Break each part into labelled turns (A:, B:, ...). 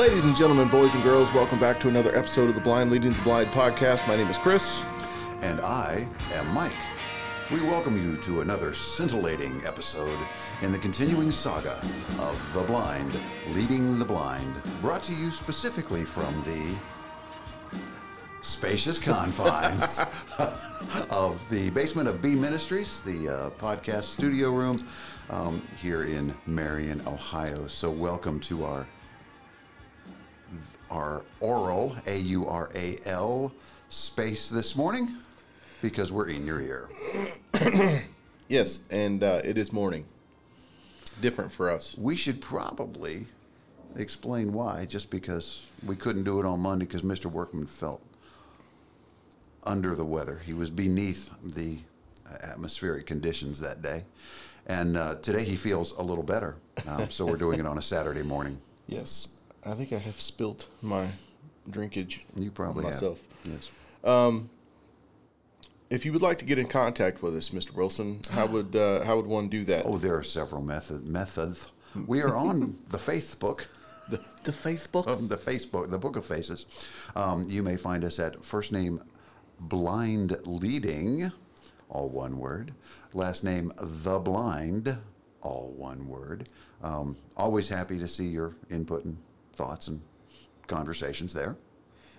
A: Ladies and gentlemen, boys and girls, welcome back to another episode of the Blind Leading the Blind podcast. My name is Chris.
B: And I am Mike. We welcome you to another scintillating episode in the continuing saga of The Blind Leading the Blind, brought to you specifically from the spacious confines of the basement of B Ministries, the uh, podcast studio room um, here in Marion, Ohio. So, welcome to our our oral A U R A L space this morning because we're in your ear.
A: Yes, and uh, it is morning. Different for us.
B: We should probably explain why, just because we couldn't do it on Monday because Mr. Workman felt under the weather. He was beneath the atmospheric conditions that day. And uh, today he feels a little better. Uh, so we're doing it on a Saturday morning.
A: Yes, I think I have spilt my drinkage.
B: You probably
A: myself.
B: have. Yes.
A: If you would like to get in contact with us, Mr. Wilson, how would uh, how would one do that?
B: Oh, there are several method, methods. We are on the Facebook.
A: the, the Facebook.
B: of the Facebook, the Book of Faces. Um, you may find us at first name Blind Leading, all one word. Last name The Blind, all one word. Um, always happy to see your input and thoughts and conversations there.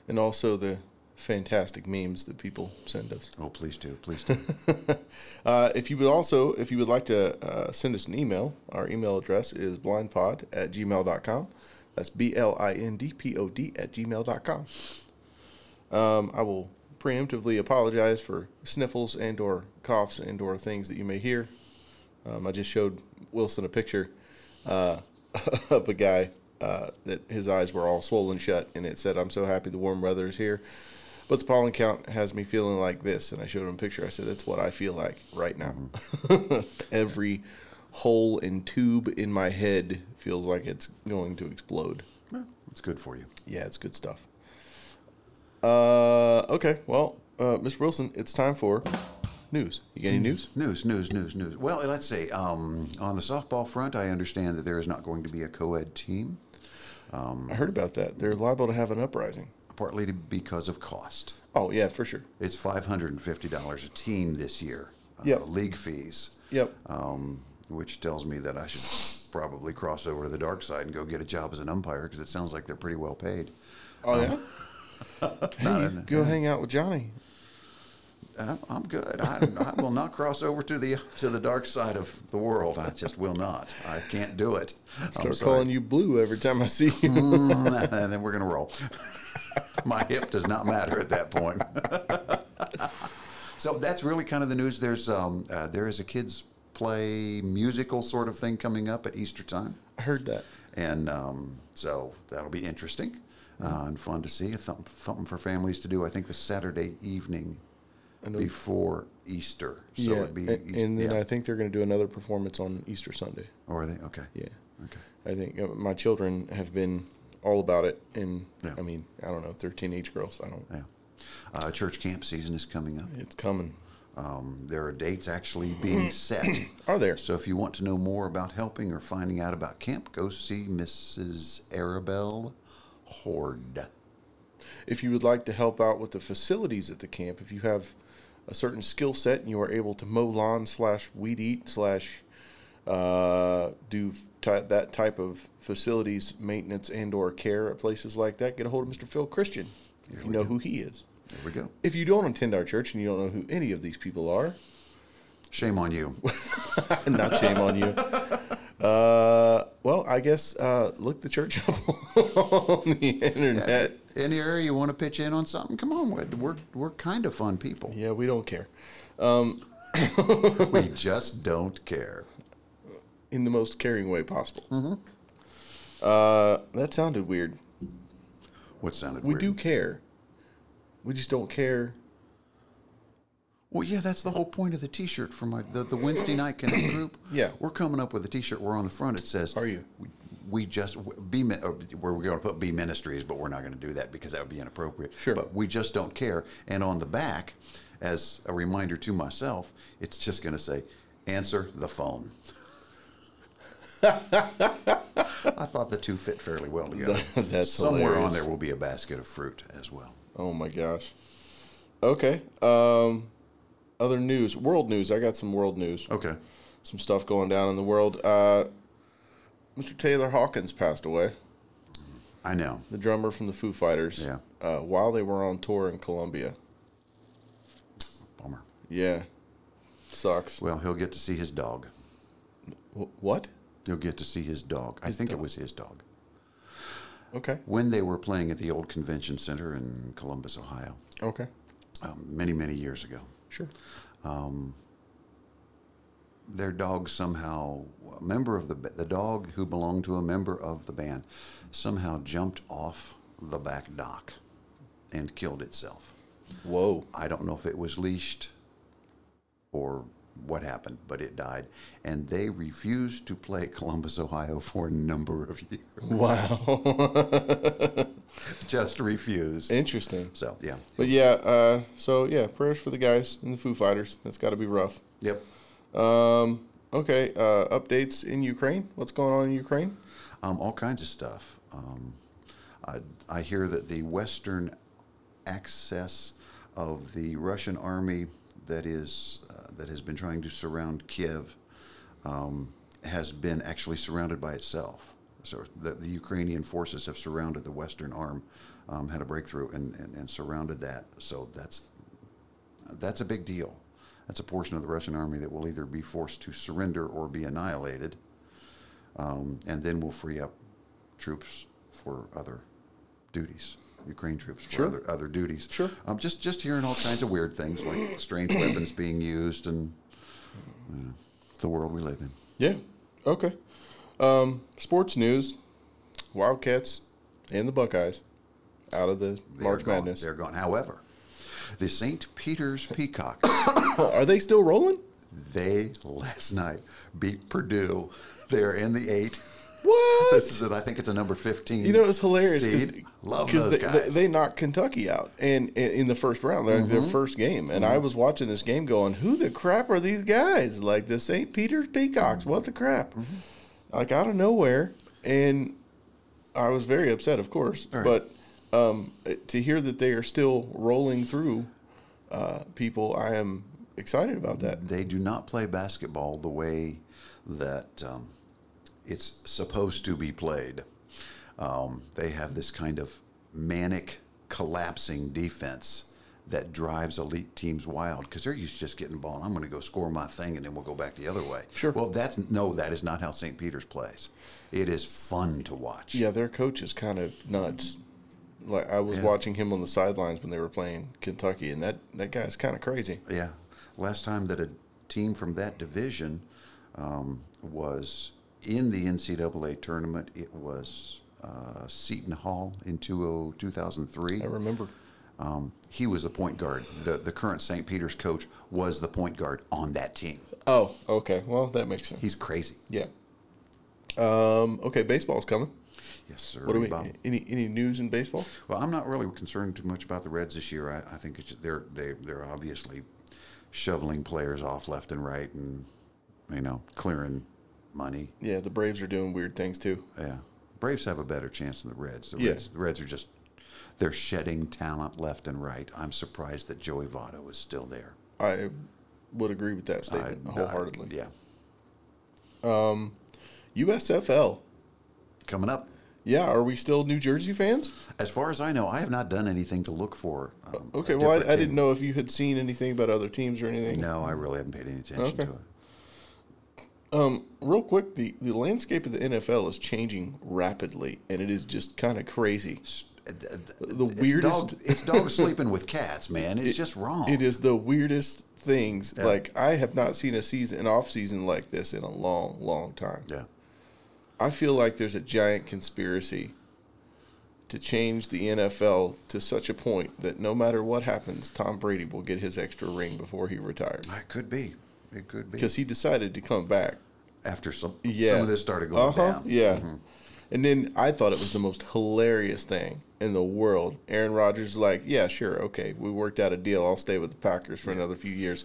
A: and also the fantastic memes that people send us.
B: Oh, please do, please do.
A: Uh, if you would also, if you would like to uh, send us an email, our email address is blindpod at gmail.com. That's B L I N D P O D at gmail.com. Um, I will preemptively apologize for sniffles and or coughs and or things that you may hear. Um, I just showed Wilson a picture uh, of a guy uh, that his eyes were all swollen shut, and it said, "I'm so happy the warm weather is here." But the pollen count has me feeling like this, and I showed him a picture. I said, "That's what I feel like right now. Every hole and tube in my head feels like it's going to explode."
B: it's good for you.
A: Yeah, it's good stuff. Uh, okay, well, uh, Mr. Wilson, it's time for news. You got any news?
B: News, news, news, news. Well, let's see. Um, on the softball front, I understand that there is not going to be a co ed team,
A: I heard about that. They're liable to have an uprising.
B: partly because of cost.
A: Oh yeah, for sure.
B: It's five hundred and fifty dollars a team this year. uh,
A: Yep.
B: League fees,
A: Yep.
B: um, which tells me that I should probably cross over to the dark side and go get a job as an umpire because it sounds like they're pretty well paid.
A: Oh yeah. hey, you go hang out with Johnny.
B: I'm, I'm good. I, I will not cross over to the to the dark side of the world. I just will not. I can't do it. I'm
A: Start calling you Blue every time I see you.
B: Mm, and then we're gonna roll. My hip does not matter at that point. so that's really kind of the news. There's um, uh, there is a kids play musical sort of thing coming up at Easter time,
A: I heard that.
B: and um, so that'll be interesting uh, and fun to see. Something, something for families to do. I think the Saturday evening before Easter. So
A: yeah,
B: it'd be
A: and,
B: Eas-
A: and then
B: yeah.
A: I think they're going to do another performance on Easter Sunday.
B: or are they okay?
A: Yeah,
B: Okay.
A: I think uh, my children have been all about it, and
B: Yeah.
A: I mean, I don't know, they're teenage girls. I don't.
B: Yeah. Uh, church camp season is coming up.
A: It's coming.
B: Um, there are dates actually being set.
A: Are there?
B: So if you want to know more about helping or finding out about camp, go see Mrs. Arabelle Horde.
A: If you would like to help out with the facilities at the camp, if you have a certain skill set and you are able to mow lawn slash weed eat slash uh, do ty- that type of facilities maintenance and or care at places like that, get a hold of Mr. Phil Christian if you know who he is.
B: There we go.
A: If you don't attend our church and you don't know who any of these people are,
B: Shame on you.
A: not shame on you. Uh, well, I guess uh, look the church up on the internet.
B: Any area you want to pitch in on something? Come on, we're we're, kind of fun people.
A: Yeah, we don't care.
B: we just don't care.
A: in the most caring way possible. Uh, that sounded weird.
B: What sounded
A: We
B: weird?
A: do care. We just don't care.
B: Well, yeah, that's the whole point of the T-shirt for my the, the Wednesday night connect group.
A: Yeah.
B: we're coming up with a T-shirt where on the front it says,
A: Are you?
B: We, we just be where we're going to put B Ministries, but we're not going to do that because that would be inappropriate.
A: Sure.
B: But we just don't care. And on the back, as a reminder to myself, it's just going to say, "Answer the phone." I thought the two fit fairly well together.
A: That's
B: Somewhere on there will be a basket of fruit as well.
A: Oh my gosh. Okay. Um, other news, world news. I got some world news.
B: Okay.
A: Some stuff going down in the world. Uh, Mr. Taylor Hawkins passed away.
B: I know.
A: The drummer from the Foo Fighters.
B: Yeah.
A: Uh, while they were on tour in Colombia.
B: Bummer.
A: Yeah. Sucks.
B: Well, he'll get to see his dog.
A: Wh- what?
B: He'll get to see his dog. I think
A: dog.
B: it was his dog.
A: Okay.
B: When they were playing at the old convention center in Columbus, Ohio,
A: Okay.
B: um, many, many years ago,
A: Sure.
B: Um, their dog somehow, a member of the the dog who belonged to a member of the band, somehow jumped off the back dock and killed itself.
A: Whoa.
B: I don't know if it was leashed or what happened, but it died, and they refused to play Columbus, Ohio, for a number of years.
A: Wow.
B: Just refused.
A: Interesting.
B: So yeah.
A: But yeah, uh, so yeah, prayers for the guys in the Foo Fighters. That's got to be rough.
B: Yep.
A: Um, okay, uh, updates in Ukraine. What's going on in Ukraine?
B: Um, all kinds of stuff. Um, I, I hear that the western access of the Russian army that is uh, that has been trying to surround Kiev um, has been actually surrounded by itself. So the, the Ukrainian forces have surrounded the western arm, um, had a breakthrough and, and, and surrounded that. So that's that's a big deal. That's a portion of the Russian army that will either be forced to surrender or be annihilated um, and then we'll free up troops for other duties. Ukraine troops for
A: Sure.
B: other other duties.
A: Sure.
B: Um, just just hearing all kinds of weird things like strange weapons being used and uh, the world we live in.
A: Yeah. Okay. Um, sports news: Wildcats and the Buckeyes out of the
B: They're
A: March
B: gone.
A: Madness.
B: They're gone. However, the St. Peter's Peacocks,
A: Are they still rolling?
B: they last night beat Purdue. They're in the eight.
A: What?
B: This is it. I think it's a number fifteen.
A: You know, it's hilarious
B: seed. Love
A: because
B: those
A: they,
B: guys.
A: they, they knocked Kentucky out and in the first round, like their first game, and I was watching this game, going, "Who the crap are these guys? Like the St. Peter's Peacocks? What the crap?" Like out of nowhere, and I was very upset, of course,
B: Right.
A: but um, to hear that they are still rolling through uh, people, I am excited about that.
B: they do not play basketball the way that um, it's supposed to be played. Um, they have this kind of manic, collapsing defense that drives elite teams wild because they're used to just getting the ball. And I'm going to go score my thing, and then we'll go back the other way.
A: Sure.
B: Well, that's no, that is not how St. Peter's plays. It is fun to watch.
A: Yeah, their coach is kind of nuts. Like I was
B: Yeah.
A: watching him on the sidelines when they were playing Kentucky, and that that guy's kind of crazy.
B: Yeah. Last time that a team from that division um, was in the NCAA tournament, it was uh, Seton Hall in 20- 2003.
A: I remember.
B: Um, he was the point guard. The, the current St. Peter's coach was the point guard on that team.
A: Oh, okay. Well, that makes sense.
B: He's crazy.
A: Yeah. Um, okay, baseball's coming.
B: Yes, sir.
A: What do we?
B: Bob.
A: Any any news in baseball?
B: Well, I'm not really concerned too much about the Reds this year. I, I think it's, they're they, they're obviously shoveling players off left and right, and you know clearing money.
A: Yeah, the Braves are doing weird things too.
B: Yeah, Braves have a better chance than the Reds. The
A: Yeah.
B: Reds, the Reds are just they're shedding talent left and right. I'm surprised that Joey Votto is still there.
A: I would agree with that statement
B: I-
A: wholeheartedly.
B: yeah,
A: Um, USFL.
B: coming up.
A: Yeah, are we still New Jersey fans?
B: As far as I know, I have not done anything to look for. Um,
A: Okay, well, I, I didn't know if you had seen anything about other teams or anything.
B: No, I really haven't paid any attention
A: Okay.
B: to it.
A: Um, real quick, the, the landscape of the NFL is changing rapidly, and it is just kind of crazy. The
B: It's
A: weirdest-
B: Dog, it's dogs sleeping with cats, man. It's just wrong.
A: It is the weirdest things.
B: Yeah.
A: Like I have not seen a season, an off season like this in a long, long time.
B: Yeah.
A: I feel like there's a giant conspiracy to change the NFL to such a point that no matter what happens, Tom Brady will get his extra ring before he retires
B: It could be. It could be.
A: because he decided to come back.
B: After some
A: Yeah,
B: some of this started going
A: Uh-huh,
B: down.
A: Yeah. And then I thought it was the most hilarious thing in the world. Aaron Rodgers is like, yeah, sure, okay, we worked out a deal. I'll stay with the Packers for another few years.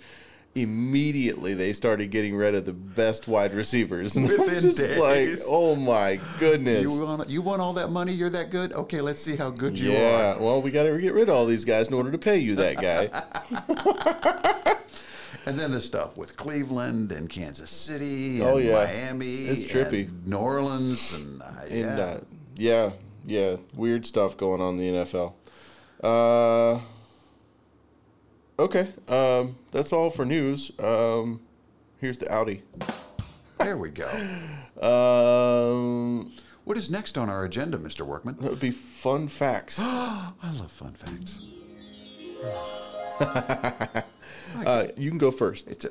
A: immediately they started getting rid of the best wide receivers. And I'm
B: Within
A: just
B: days.
A: like, oh my goodness.
B: You want you want all that money? You're that good? Okay, let's see how good you
A: yeah,
B: are.
A: well, we got to get rid of all these guys in order to pay you that guy.
B: And then the stuff with Cleveland and Kansas City and
A: Oh, yeah.
B: Miami,
A: It's trippy.
B: and New Orleans, and uh, yeah.
A: And uh, yeah, yeah, weird stuff going on in the NFL. Uh, okay, um, that's all for news. Um, here's the Audi.
B: there we go.
A: Um,
B: What is next on our agenda, Mr. Workman?
A: that would be fun facts.
B: I love fun facts.
A: Uh, you can go first.
B: It's a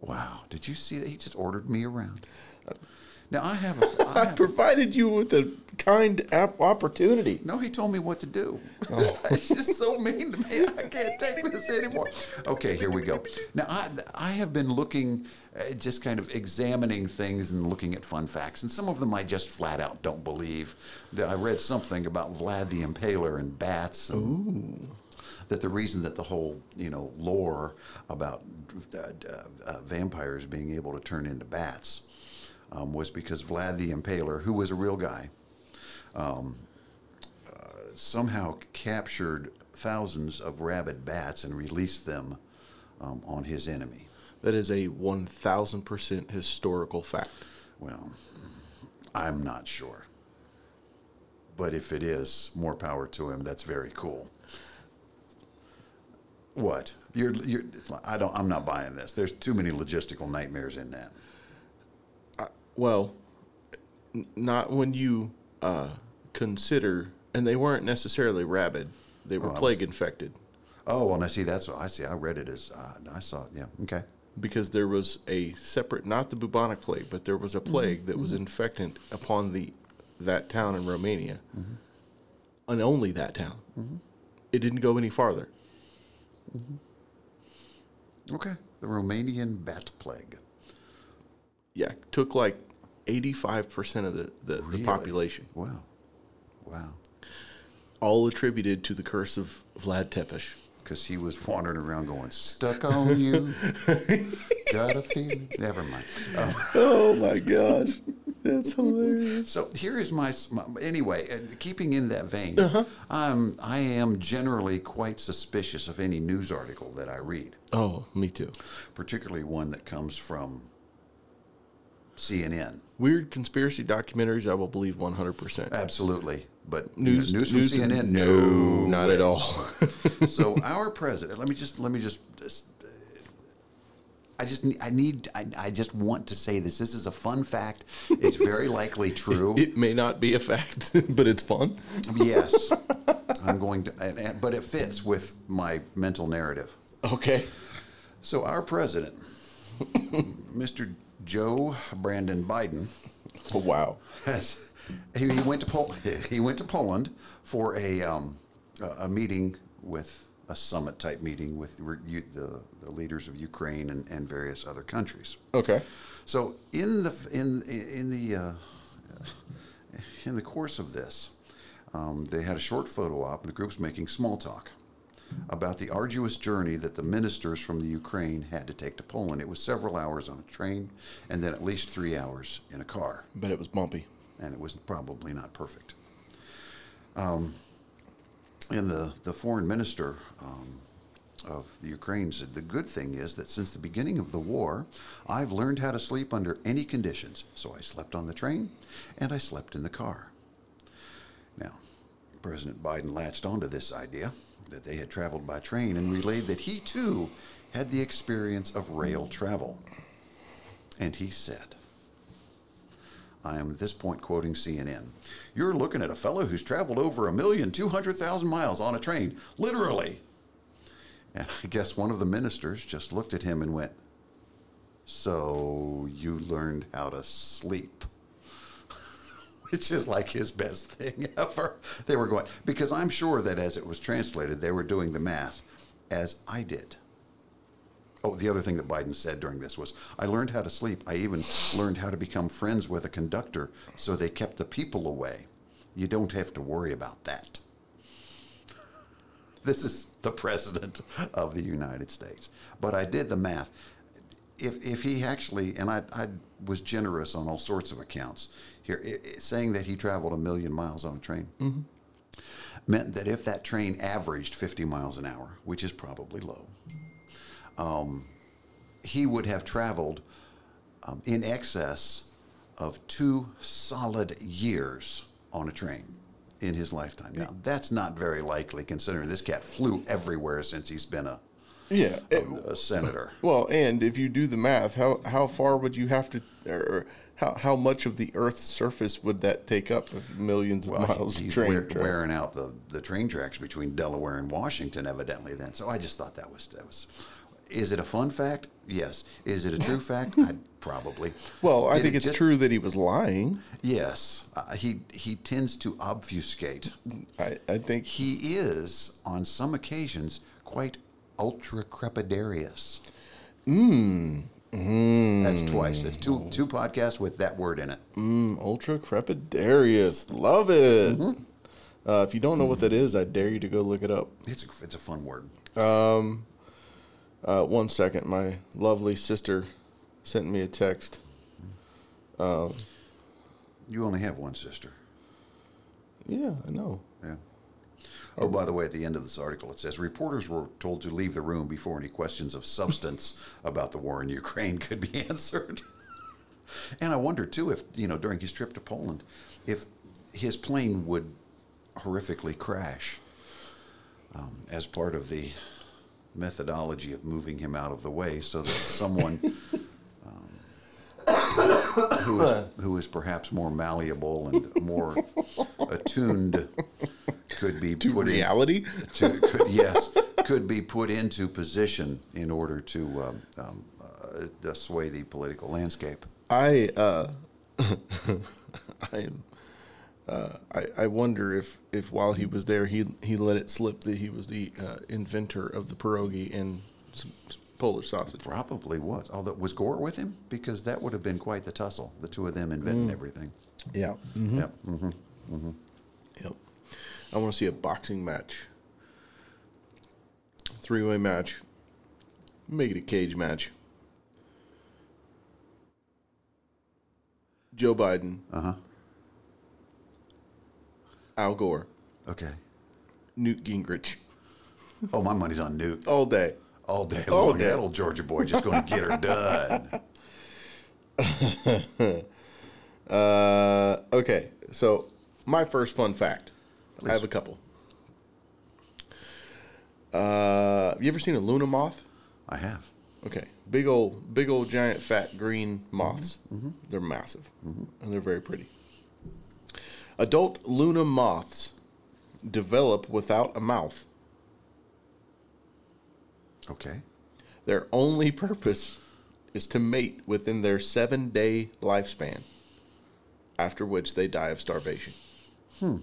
B: wow. Did you see that he just ordered me around? Now I have a. I
A: I
B: have,
A: provided you with a kind ap- opportunity.
B: no, he told me what to do.
A: Oh.
B: it's just so mean to me. I can't take this anymore. Okay, here we go. Now I I have been looking, uh, just kind of examining things and looking at fun facts, and some of them I just flat out don't believe. I read something about Vlad the Impaler and bats. And, that the reason that the whole you know lore about uh, uh, vampires being able to turn into bats um, was because Vlad the Impaler, who was a real guy, um, uh, somehow captured thousands of rabid bats and released them um, on his enemy.
A: That is a 1000% historical fact.
B: Well, I'm not sure. But if it is, more power to him. That's very cool. What? You're, you're, I don't, I'm not buying this. There's too many logistical nightmares in that.
A: Well, n- not when you uh, consider, and they weren't necessarily rabid, they were
B: Oh, I was-
A: plague infected
B: Oh, well, I see. That's what I see. I read it as, uh, I saw it. Yeah. Okay.
A: because there was a separate, not the bubonic plague, but there was a plague that was infectant upon the that town in Romania, and only that town. It didn't go any farther.
B: Okay. The Romanian bat plague.
A: Yeah, took like eighty-five percent of the, the, the population,
B: Wow. Wow.
A: all attributed to the curse of Vlad Tepes.
B: Because he was wandering around going, stuck on you. Got a feeling. Never mind. Um,
A: Oh my gosh, that's hilarious.
B: So here is my, my anyway. Uh, keeping in that vein,
A: Uh-huh.
B: I'm I am generally quite suspicious of any news article that I read,
A: Oh, me too.
B: particularly one that comes from CNN.
A: Weird conspiracy documentaries, I will believe 100%.
B: Absolutely, but
A: News,
B: news from
A: news
B: CNN,
A: no,
B: no,
A: not at all.
B: so our president. Let me just let me just. I just I need I, I just want to say this. This is a fun fact. It's very likely true.
A: it may not be a fact, but it's fun.
B: Yes, I'm going to, and, and, but it fits with my mental narrative.
A: Okay.
B: So our president, Mr. Joe Brandon Biden,
A: Oh, wow.
B: has he, he went to Pol- he went to Poland for a um, a meeting with a summit type meeting with re- the the leaders of Ukraine and, and various other countries.
A: Okay.
B: So in the in in the uh, in the course of this, um, they had a short photo op. The group's making small talk about the arduous journey that the ministers from the Ukraine had to take to Poland. It was several hours on a train, and then at least three hours in a car,
A: But it was bumpy.
B: and it was probably not perfect. Um, and the the foreign minister. Um, of the Ukraine said the good thing is that since the beginning of the war, I've learned how to sleep under any conditions. So I slept on the train and I slept in the car. Now, President Biden latched onto this idea that they had traveled by train and relayed that he too had the experience of rail travel. And he said, I am at this point quoting CNN. You're looking at a fellow who's traveled over a million two hundred thousand miles on a train, literally. And I guess one of the ministers just looked at him and went, So you learned how to sleep? Which is like his best thing ever. They were going, because I'm sure that as it was translated, they were doing the math as I did. Oh, the other thing that Biden said during this was, I learned how to sleep. I even learned how to become friends with a conductor so they kept the people away. You don't have to worry about that. this is the president of the United States. But I did the math. If, if he actually, and I, I was generous on all sorts of accounts here, i i saying that he traveled a million miles on a train mm-hmm. meant that if that train averaged 50 miles an hour, which is probably low, um, he would have traveled um, in excess of two solid years on a train in his lifetime. Now, that's not very likely considering this cat flew everywhere since he's been a,
A: Yeah. it-
B: a senator.
A: well, and if you do the math, how how far would you have to, or how how much of the Earth's surface would that take up? Millions of
B: Well,
A: miles
B: he's
A: of train
B: wear- wearing out the, the train tracks between Delaware and Washington, evidently. Then, so I just thought that was that was. Is it a fun fact? Yes. Is it a true fact? I'd probably.
A: Well, I think
B: it
A: it's
B: just-
A: true that he was lying.
B: Yes, uh, he he tends to obfuscate.
A: I, I think
B: He is, on some occasions, quite ultra crepidarius.
A: Hmm.
B: Mm. That's twice. That's two two podcasts with that word in it.
A: mm, ultra crepidarius. Love it.
B: Mm-hmm.
A: Uh, if you don't know what that is, I dare you to go look it up.
B: It's a, it's a fun word.
A: Uh, one second, my lovely sister sent me a text.
B: You only have one sister.
A: Yeah, I know.
B: Yeah. Oh, by the way, at the end of this article, it says reporters were told to leave the room before any questions of substance about the war in Ukraine could be answered. and I wonder too if you know during his trip to Poland, if his plane would horrifically crash um, as part of the methodology of moving him out of the way, so that someone. um, Who is, who is perhaps more malleable and more attuned could be
A: To
B: put in,
A: reality?
B: to, could, yes, could be put into position in order to um, um, uh, sway the political landscape.
A: I uh, I, uh, I I wonder if, if while he was there he he let it slip that he was the uh, inventor of the pierogi and Polish sausage.
B: Probably was. Although was Gore with him? Because that would have been quite the tussle. The two of them invented everything.
A: Yeah.
B: Yep. hmm
A: Yep. I want to see a boxing match. Three way match. Make it a cage match. Joe Biden,
B: Uh huh.
A: Al Gore,
B: Okay.
A: Newt Gingrich.
B: Oh, my money's on Newt
A: All day.
B: all day
A: All
B: long.
A: day.
B: That old Georgia boy just going to get her done.
A: Uh, okay, so my first fun fact. I have a couple. Uh, you ever seen a Luna moth?
B: I have.
A: Okay, big old, big old, giant, fat green moths. They're massive, and they're very pretty. Adult Luna moths develop without a mouth.
B: Okay.
A: Their only purpose is to mate within their seven-day lifespan, after which they die of starvation. Hmm.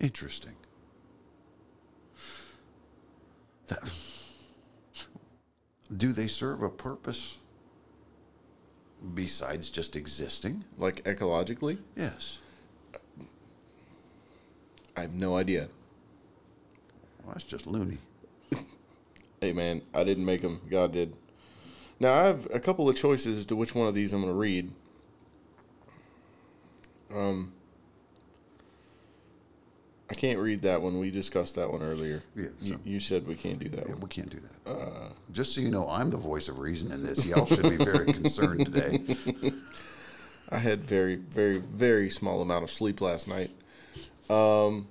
B: Interesting. That, do they serve a purpose besides just existing?
A: Like ecologically,
B: Yes.
A: I have no idea.
B: Well, that's just loony.
A: Hey man, I didn't make them. God did. Now I have a couple of choices as to which one of these I'm going to read. Um, I can't read that one. We discussed that one earlier.
B: Yeah,
A: you,
B: so-
A: you said we can't do that
B: Yeah,
A: one.
B: we can't do that. Just so you know, I'm the voice of reason in this. Y'all should be very concerned today.
A: I had very, very, very small amount of sleep last night. Um,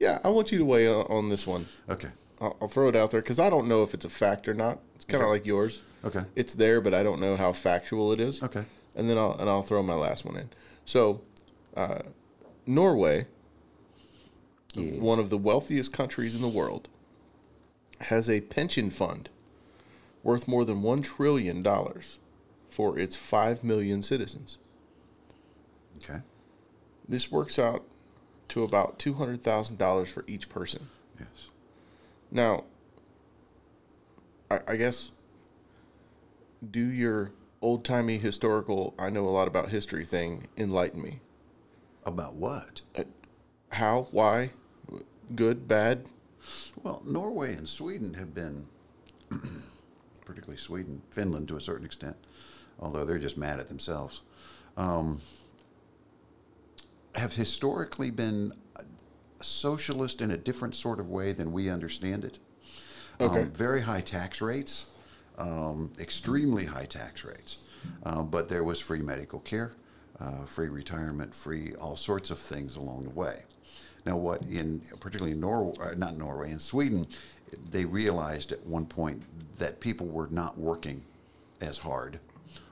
A: yeah, I want you to weigh on, on this one.
B: Okay.
A: I'll, I'll throw it out there because I don't know if it's a fact or not. It's kind of
B: Okay.
A: like yours.
B: Okay.
A: It's there, but I don't know how factual it is.
B: Okay.
A: And then I'll and I'll throw my last one in. So, uh, Norway,
B: Yes.
A: one of the wealthiest countries in the world, has a pension fund worth more than one trillion dollars for its five million citizens.
B: Okay.
A: This works out to about two hundred thousand dollars for each person.
B: Yes.
A: Now, I, I guess, do your old timey historical, I know a lot about history thing enlighten me?
B: About what?
A: How? Why? Good? Bad?
B: Well, Norway and Sweden have been, particularly Sweden, Finland to a certain extent, although they're just mad at themselves, um, have historically been socialist in a different sort of way than we understand it.
A: Okay.
B: Um, very high tax rates, um, extremely high tax rates. Um, but there was free medical care, uh, free retirement, free all sorts of things along the way. Now, what in particularly in Norway, uh, not Norway, in Sweden, they realized at one point that people were not working as hard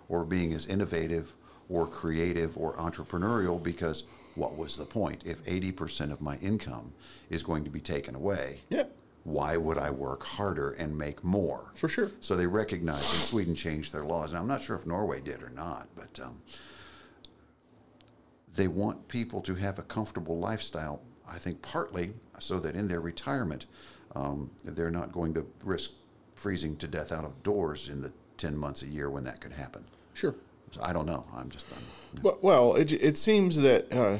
B: or being as innovative or creative or entrepreneurial because what was the point? If 80% of my income is going to be taken away,
A: Yeah,
B: why would I work harder and make more?
A: for sure.
B: So they recognized, and Sweden changed their laws. And I'm not sure if Norway did or not, but um, they want people to have a comfortable lifestyle. I think partly so that in their retirement, um, they're not going to risk freezing to death out of doors in the 10 months a year when that could happen.
A: Sure.
B: So I don't know. I'm just. I'm,
A: Well, well it, it seems that uh,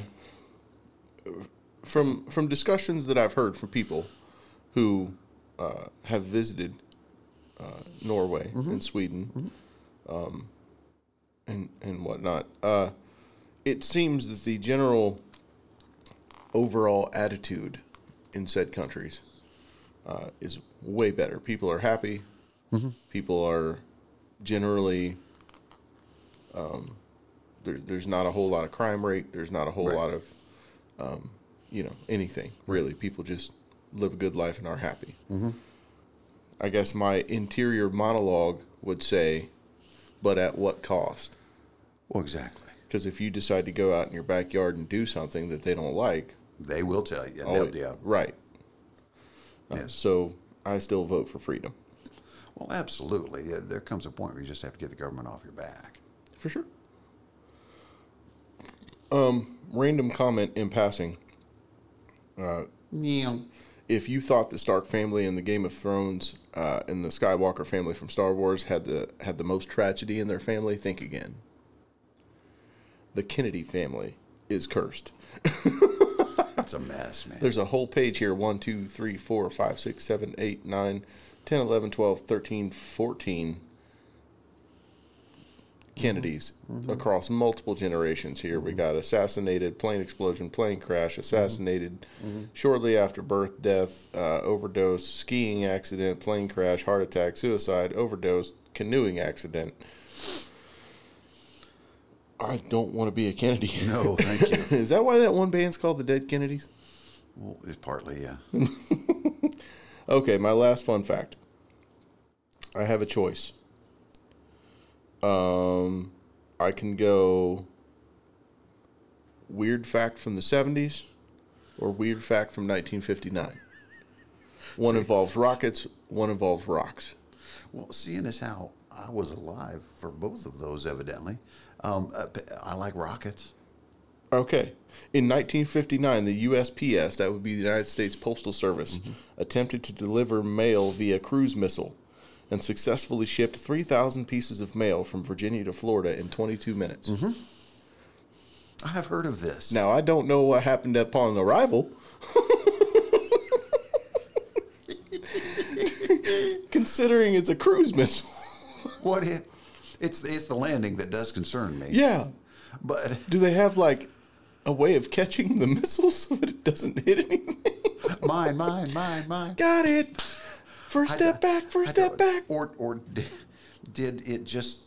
A: from from discussions that I've heard from people who uh, have visited uh, Norway and Sweden um, and and whatnot, uh, it seems that the general overall attitude in said countries uh, is way better. People are happy. People are generally there, there's not a whole lot of crime rate. There's not a whole
B: Right.
A: lot of, um, you know, anything really. People just live a good life and are happy. Mm-hmm. I guess my interior monologue would say, but at what cost?
B: well, exactly.
A: Because if you decide to go out in your backyard and do something that they don't like,
B: They will tell you.
A: oh,
B: They'll, yeah.
A: right. Uh,
B: Yes.
A: So I still vote for freedom
B: Well, absolutely. There comes a point where you just have to get the government off your back.
A: for sure. Um, random comment in passing.
B: Yeah.
A: If you thought the Stark family and the Game of Thrones uh, and the Skywalker family from Star Wars had the had the most tragedy in their family, think again. The Kennedy family is cursed.
B: That's a mess, man.
A: There's a whole page here 1, 2, 3, 4, 5, 6, 7, 8, 9, 10, 11, 12, 13, 14 Kennedys mm-hmm. across multiple generations here. We mm-hmm. got assassinated, plane explosion, plane crash, mm-hmm. assassinated shortly after birth, death, uh, overdose, skiing accident, plane crash, heart attack, suicide, overdose, canoeing accident. I don't want to be a Kennedy.
B: No, thank you.
A: Is that why that one band's called the Dead Kennedys?
B: well, it's partly, yeah.
A: Okay, my last fun fact. I have a choice. Um, I can go weird fact from the 70s or weird fact from 1959. One involves rockets, one involves rocks.
B: Well, seeing as how I was alive for both of those, evidently, um, uh, I like rockets.
A: Okay. In 1959, the USPS, that would be the United States Postal Service, attempted to deliver mail via cruise missile and successfully shipped 3,000 pieces of mail from Virginia to Florida in 22 minutes. Mm-hmm.
B: I have heard of this.
A: Now, I don't know what happened upon arrival. Considering it's a cruise missile.
B: what if it's it's the landing that does concern me.
A: Yeah.
B: But
A: Do they have like a way of catching the missile so that it doesn't hit anything?
B: mine, mine, mine, mine.
A: Got it. First
B: I-
A: step back, first step back.
B: Or or did, did it just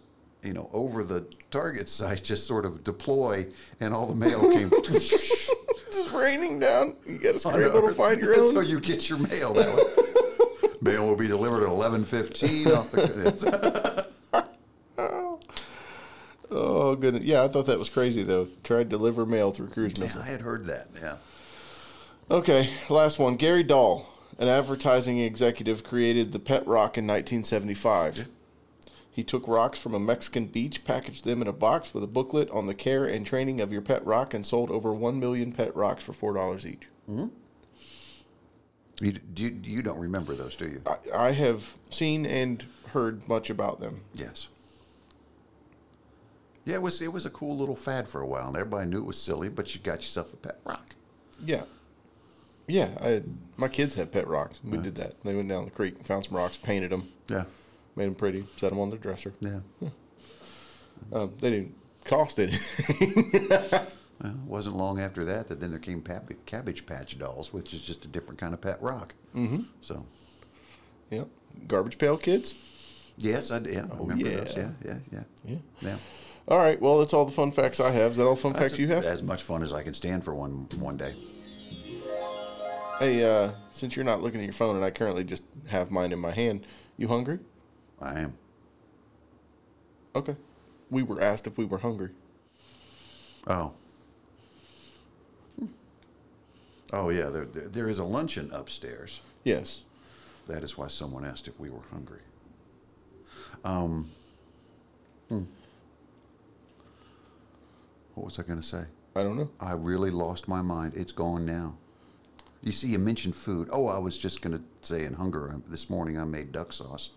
B: you know over the target site just sort of deploy and all the mail came
A: Just raining down. You got to scramble to find your own.
B: so you get your mail that way. mail will be delivered at eleven fifteen off the.
A: oh goodness. Yeah, I thought that was crazy though. Tried to deliver mail through cruise
B: Yeah. I had heard that. Yeah.
A: Okay, last one. Gary Dahl, an advertising executive, created the pet rock in 1975. He took rocks from a Mexican beach, packaged them in a box with a booklet on the care and training of your pet rock, and sold over 1 million pet rocks for $4 each. Mm-hmm.
B: You, do you, you don't remember those, do you?
A: I, I have seen and heard much about them.
B: Yes. Yeah, it was it was a cool little fad for a while, and everybody knew it was silly, but you got yourself a pet rock.
A: Yeah. Yeah, I my kids had pet rocks. We did that. They went down the creek, found some rocks, painted them,
B: Yeah,
A: made them pretty, set them on their dresser.
B: yeah.
A: Um, they didn't cost anything.
B: Well, it wasn't long after that that then there came Cabbage Patch Dolls, which is just a different kind of pet rock. Mm-hmm. So,
A: yep. Garbage Pail Kids.
B: yes, I, yeah, I remember those.
A: yeah.
B: Yeah, yeah, yeah.
A: Yeah.
B: yeah.
A: All right. Well, that's all the fun facts I have. Is that all the fun
B: That's
A: facts you have?
B: As much fun as I can stand for one one day.
A: Hey, uh, since you're not looking at your phone and I currently just have mine in my hand, you hungry?
B: I am.
A: Okay. We were asked if we were hungry.
B: Oh. Oh yeah, there, there there is a luncheon upstairs.
A: Yes.
B: That is why someone asked if we were hungry. Um. hmm. What was I going to say?
A: I don't know.
B: I really lost my mind. It's gone now. You see, you mentioned food. Oh, I was just going to say in hunger um, this morning I made duck sauce.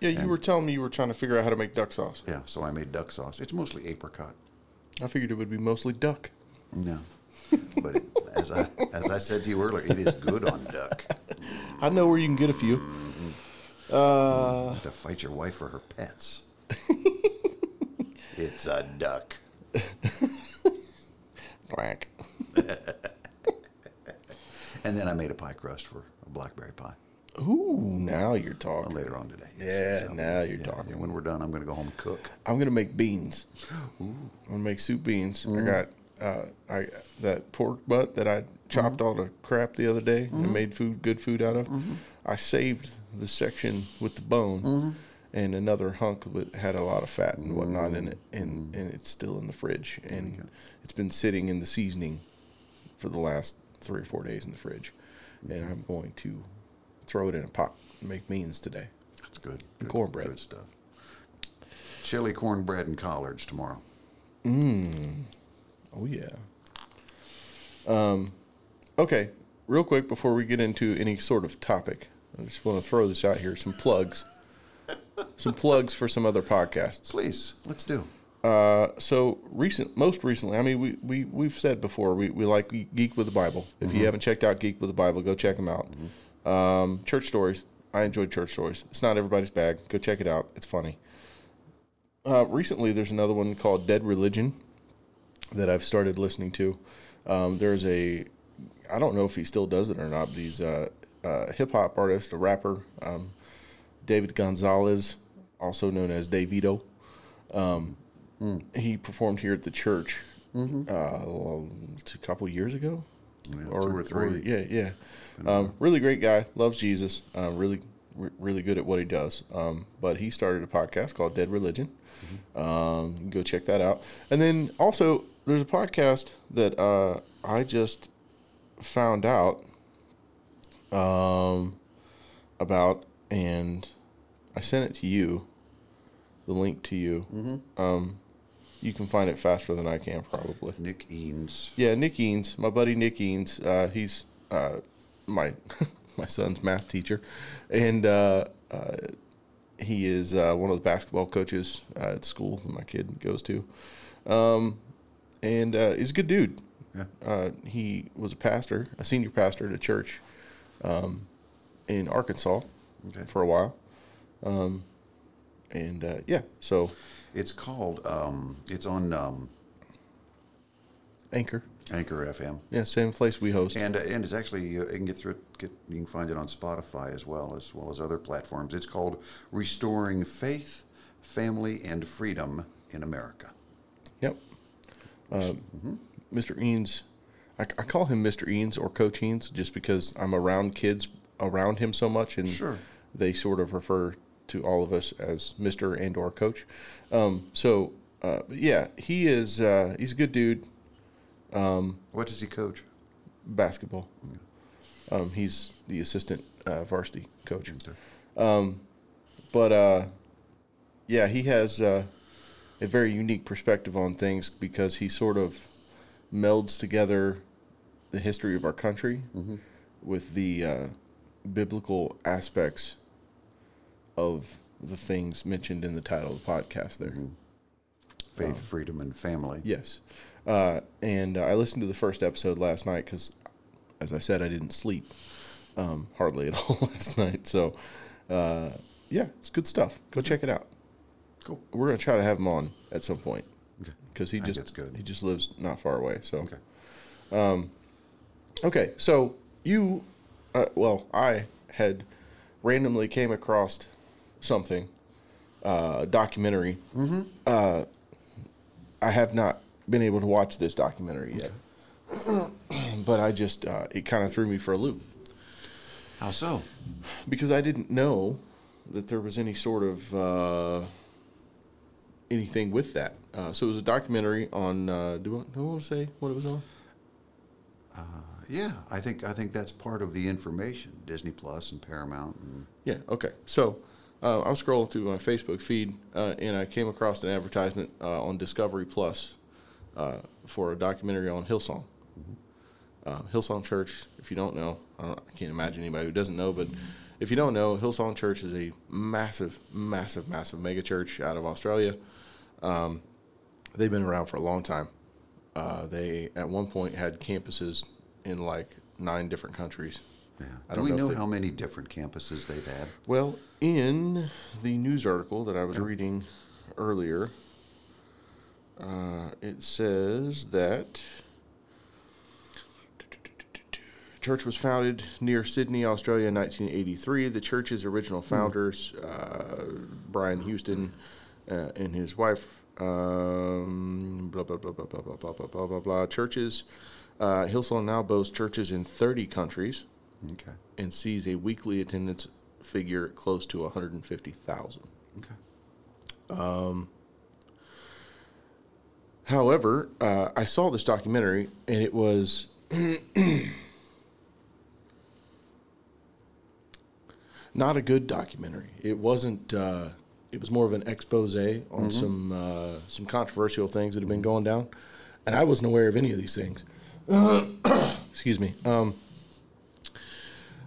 A: Yeah, you
B: And-
A: were telling me you were trying to figure out how to make duck sauce.
B: Yeah, so I made duck sauce. It's mostly apricot.
A: I figured it would be mostly duck.
B: No. But it, as I as I said to you earlier, it is good on duck.
A: I know where you can get a few. Uh,
B: to fight your wife for her pets. it's a duck.
A: black.
B: And then I made a pie crust for a blackberry pie
A: Ooh, now you're talking.
B: later on today.
A: Yeah, now you're
B: yeah,
A: talking.
B: yeah, when we're done, I'm going to go home and cook.
A: I'm gonna make beans. I'm gonna make soup beans. I mm-hmm. got uh, I that pork butt that I mm-hmm. chopped all the crap the other day and mm-hmm. made food, good food out of. I saved the section with the bone and another hunk that had a lot of fat and whatnot in it, and and it's still in the fridge and it's been sitting in the seasoning for the last three or four days in the fridge, and I'm going to throw it in a pot and make beans today.
B: It's good. good
A: cornbread.
B: Good stuff. Chili cornbread and collards tomorrow. Mmm.
A: Oh yeah. Um, okay, real quick before we get into any sort of topic, I just want to throw this out here. Some plugs. some plugs for some other podcasts.
B: Please, let's do.
A: Uh, so recent, most recently, I mean, we we we've said before we, we like Geek with the Bible. If you haven't checked out Geek with the Bible, go check them out. Um, Church Stories. I enjoyed Church Stories. It's not everybody's bag. Go check it out. It's funny. Uh, recently, there's another one called Dead Religion that I've started listening to. Um, there's a, I don't know if he still does it or not, but he's a, a hip hop artist, a rapper, um, David Gonzalez, also known as Davido. Um, He performed here at the church uh, a couple years ago,
B: Yeah, two or three.
A: yeah, yeah. Um, really great guy, loves Jesus. Uh, really, re- really good at what he does. Um, but he started a podcast called Dead Religion. Um, you can go check that out. And then also, there's a podcast that uh, I just found out um, about, and I sent it to you, the link to you. Um, you can find it faster than I can, probably.
B: Nick Eanes.
A: Yeah, Nick Eanes, my buddy Nick Eanes. Uh, he's uh, my my son's math teacher, and uh, uh, he is uh, one of the basketball coaches uh, at school that my kid goes to. Um, and uh, he's a good dude.
B: Yeah.
A: Uh, he was a pastor, a senior pastor at a church um, in Arkansas
B: Okay.
A: for a while. Um, and uh, yeah, so
B: It's called. Um, it's on um,
A: Anchor.
B: Anchor FM,
A: Yeah, same place we host.
B: and uh, and it's actually uh, you can get through it. Get you can find it on Spotify as well as well as other platforms. It's called Restoring Faith, Family, and Freedom in America.
A: Yep. Um, Mr. Eanes, I, I call him Mr. Eanes or Coach Eanes just because I'm around kids around him so much, and
B: Sure.
A: they sort of refer to all of us as Mr. and or Coach. Um, so uh, yeah, he is. Uh, he's a good dude.
B: What does he coach?
A: Basketball. Um, he's the assistant uh, varsity coach.
B: Okay.
A: but uh, yeah, he has uh, a very unique perspective on things because he sort of melds together the history of our country with the uh, biblical aspects of the things mentioned in the title of the podcast. There,
B: Faith, Freedom, and Family.
A: Yes. Uh, and uh, I listened to the first episode last night because, as I said, I didn't sleep um, hardly at all last night. So, uh, yeah, it's good stuff. Go check it out.
B: Cool.
A: We're gonna try to have him on at some point
B: Okay.
A: because he just he just lives not far away. So
B: Okay.
A: okay, so you, uh, well, I had randomly came across something, uh, documentary. Mm-hmm. Uh, I have not been able to watch this documentary yet, but I just uh, it kind of threw me for a loop
B: How so?
A: because I didn't know that there was any sort of uh, anything with that. Uh, so it was a documentary on. Uh, do I, do I want to say what it was on?
B: Yeah, I think I think that's part of the information. Disney Plus and Paramount. And,
A: Yeah. Okay. So uh, I was scrolling through my Facebook feed uh, and I came across an advertisement uh, on Discovery Plus uh, for a documentary on Hillsong. Uh, Hillsong Church, if you don't know, I, don't, I can't imagine anybody who doesn't know, but if you don't know, Hillsong Church is a massive, massive, massive mega church out of Australia. Um, they've been around for a long time. Uh, they at one point had campuses in like nine different countries.
B: Yeah. Do we
A: know
B: know how many different campuses they've had?
A: Well, in the news article that I was reading earlier, uh, it says that church was founded near Sydney, Australia, in 1983. The church's original founders, uh, Brian Houston uh, and his wife, um, blah, blah, blah, blah, blah, blah, blah, blah, blah, blah, blah. Churches, uh, Hillsong now boasts churches in 30 countries
B: Okay.
A: and sees a weekly attendance figure close to 150,000.
B: Okay.
A: Um, However, uh, I saw this documentary and it was not a good documentary. It wasn't. Uh, it was more of an expose on some uh, some controversial things that have been going down, and I wasn't aware of any of these things. Excuse me. Um,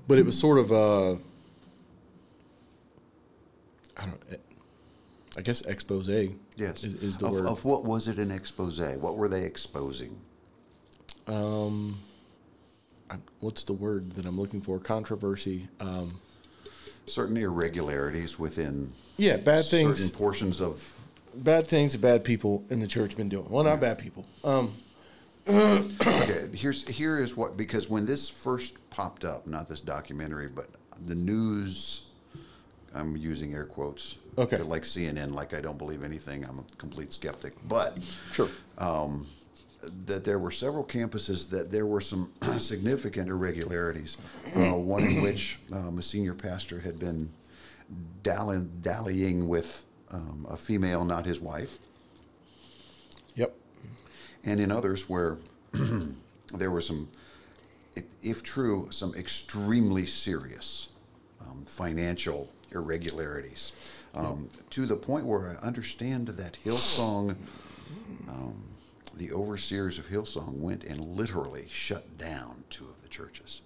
A: but it was sort of. Uh, I don't. I guess expose.
B: Yes.
A: Is, is the
B: of,
A: word.
B: of what was it an expose? What were they exposing?
A: um, I'm, what's the word that I'm looking for? Controversy. Um,
B: Certain irregularities within
A: yeah, bad
B: certain
A: things.
B: portions of.
A: Bad things that bad people in the church been doing. Well, not bad people. Um,
B: Okay, here's here is what because when this first popped up, not this documentary, but the news. I'm using air quotes.
A: Okay.
B: Like CNN, like I don't believe anything. I'm a complete skeptic, but
A: sure.
B: that there were several campuses that there were some significant irregularities. Uh, one in which um, a senior pastor had been dallying, dallying with um, a female, not his wife. And in others where there were some, if- true, some extremely serious um, financial irregularities. Um, To the point where I understand that Hillsong, um, the overseers of Hillsong, went and literally shut down two of the churches.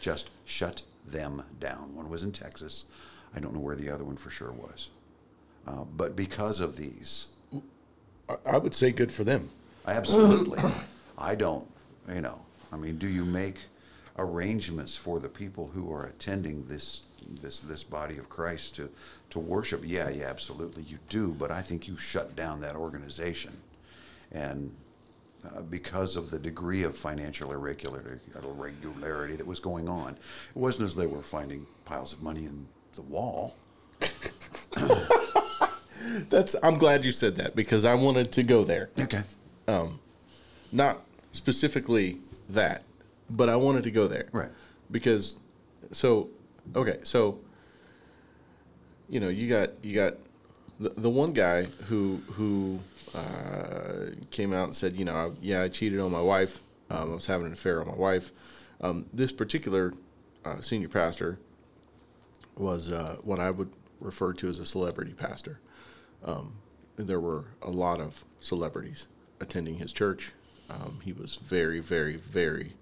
B: Just shut them down. One was in Texas. I don't know where the other one for sure was. Uh, but because of these,
A: I would say good for them.
B: Absolutely. I don't, you know, I mean, do you make arrangements for the people who are attending this this this body of Christ to to worship? Yeah, yeah, absolutely, you do. But I think you shut down that organization, and uh, because of the degree of financial irregularity, irregularity that was going on, it wasn't as they were finding piles of money in the wall.
A: That's. I'm glad you said that because I wanted to go there.
B: Okay.
A: Not specifically that, but I wanted to go there.
B: Right.
A: Because, so, okay, so, you know, you got you got the, the one guy who who uh, came out and said, you know, I, yeah, I cheated on my wife. Um, I was having an affair on my wife. Um, this particular uh, senior pastor was uh, what I would refer to as a celebrity pastor. Um, there were a lot of celebrities attending his church. Um, he was very, very, very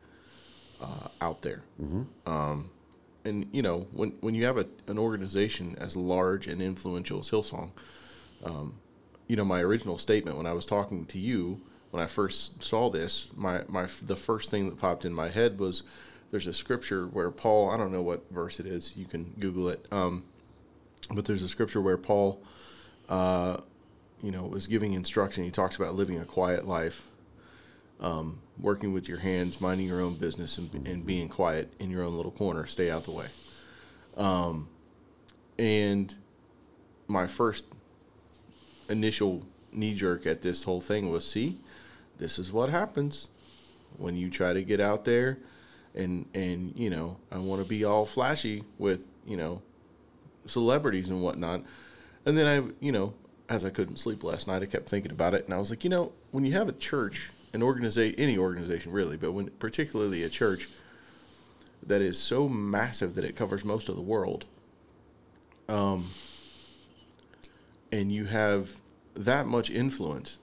A: uh, out there. Um, and you know, when when you have a, an organization as large and influential as Hillsong, um, you know, my original statement when I was talking to you when I first saw this, my my the first thing that popped in my head was there's a scripture where Paul, I don't know what verse it is, you can Google it, um, but there's a scripture where Paul, uh, you know, was giving instruction. He talks about living a quiet life, um, working with your hands, minding your own business, and, and being quiet in your own little corner. Stay out the way. Um, and my first initial knee jerk at this whole thing was see, this is what happens when you try to get out there and and you know, I want to be all flashy with, you know, celebrities and whatnot. And then I, you know, as I couldn't sleep last night, I kept thinking about it and I was like, you know, when you have a church, an organization any organization really, but when particularly a church that is so massive that it covers most of the world, um, and you have that much influence,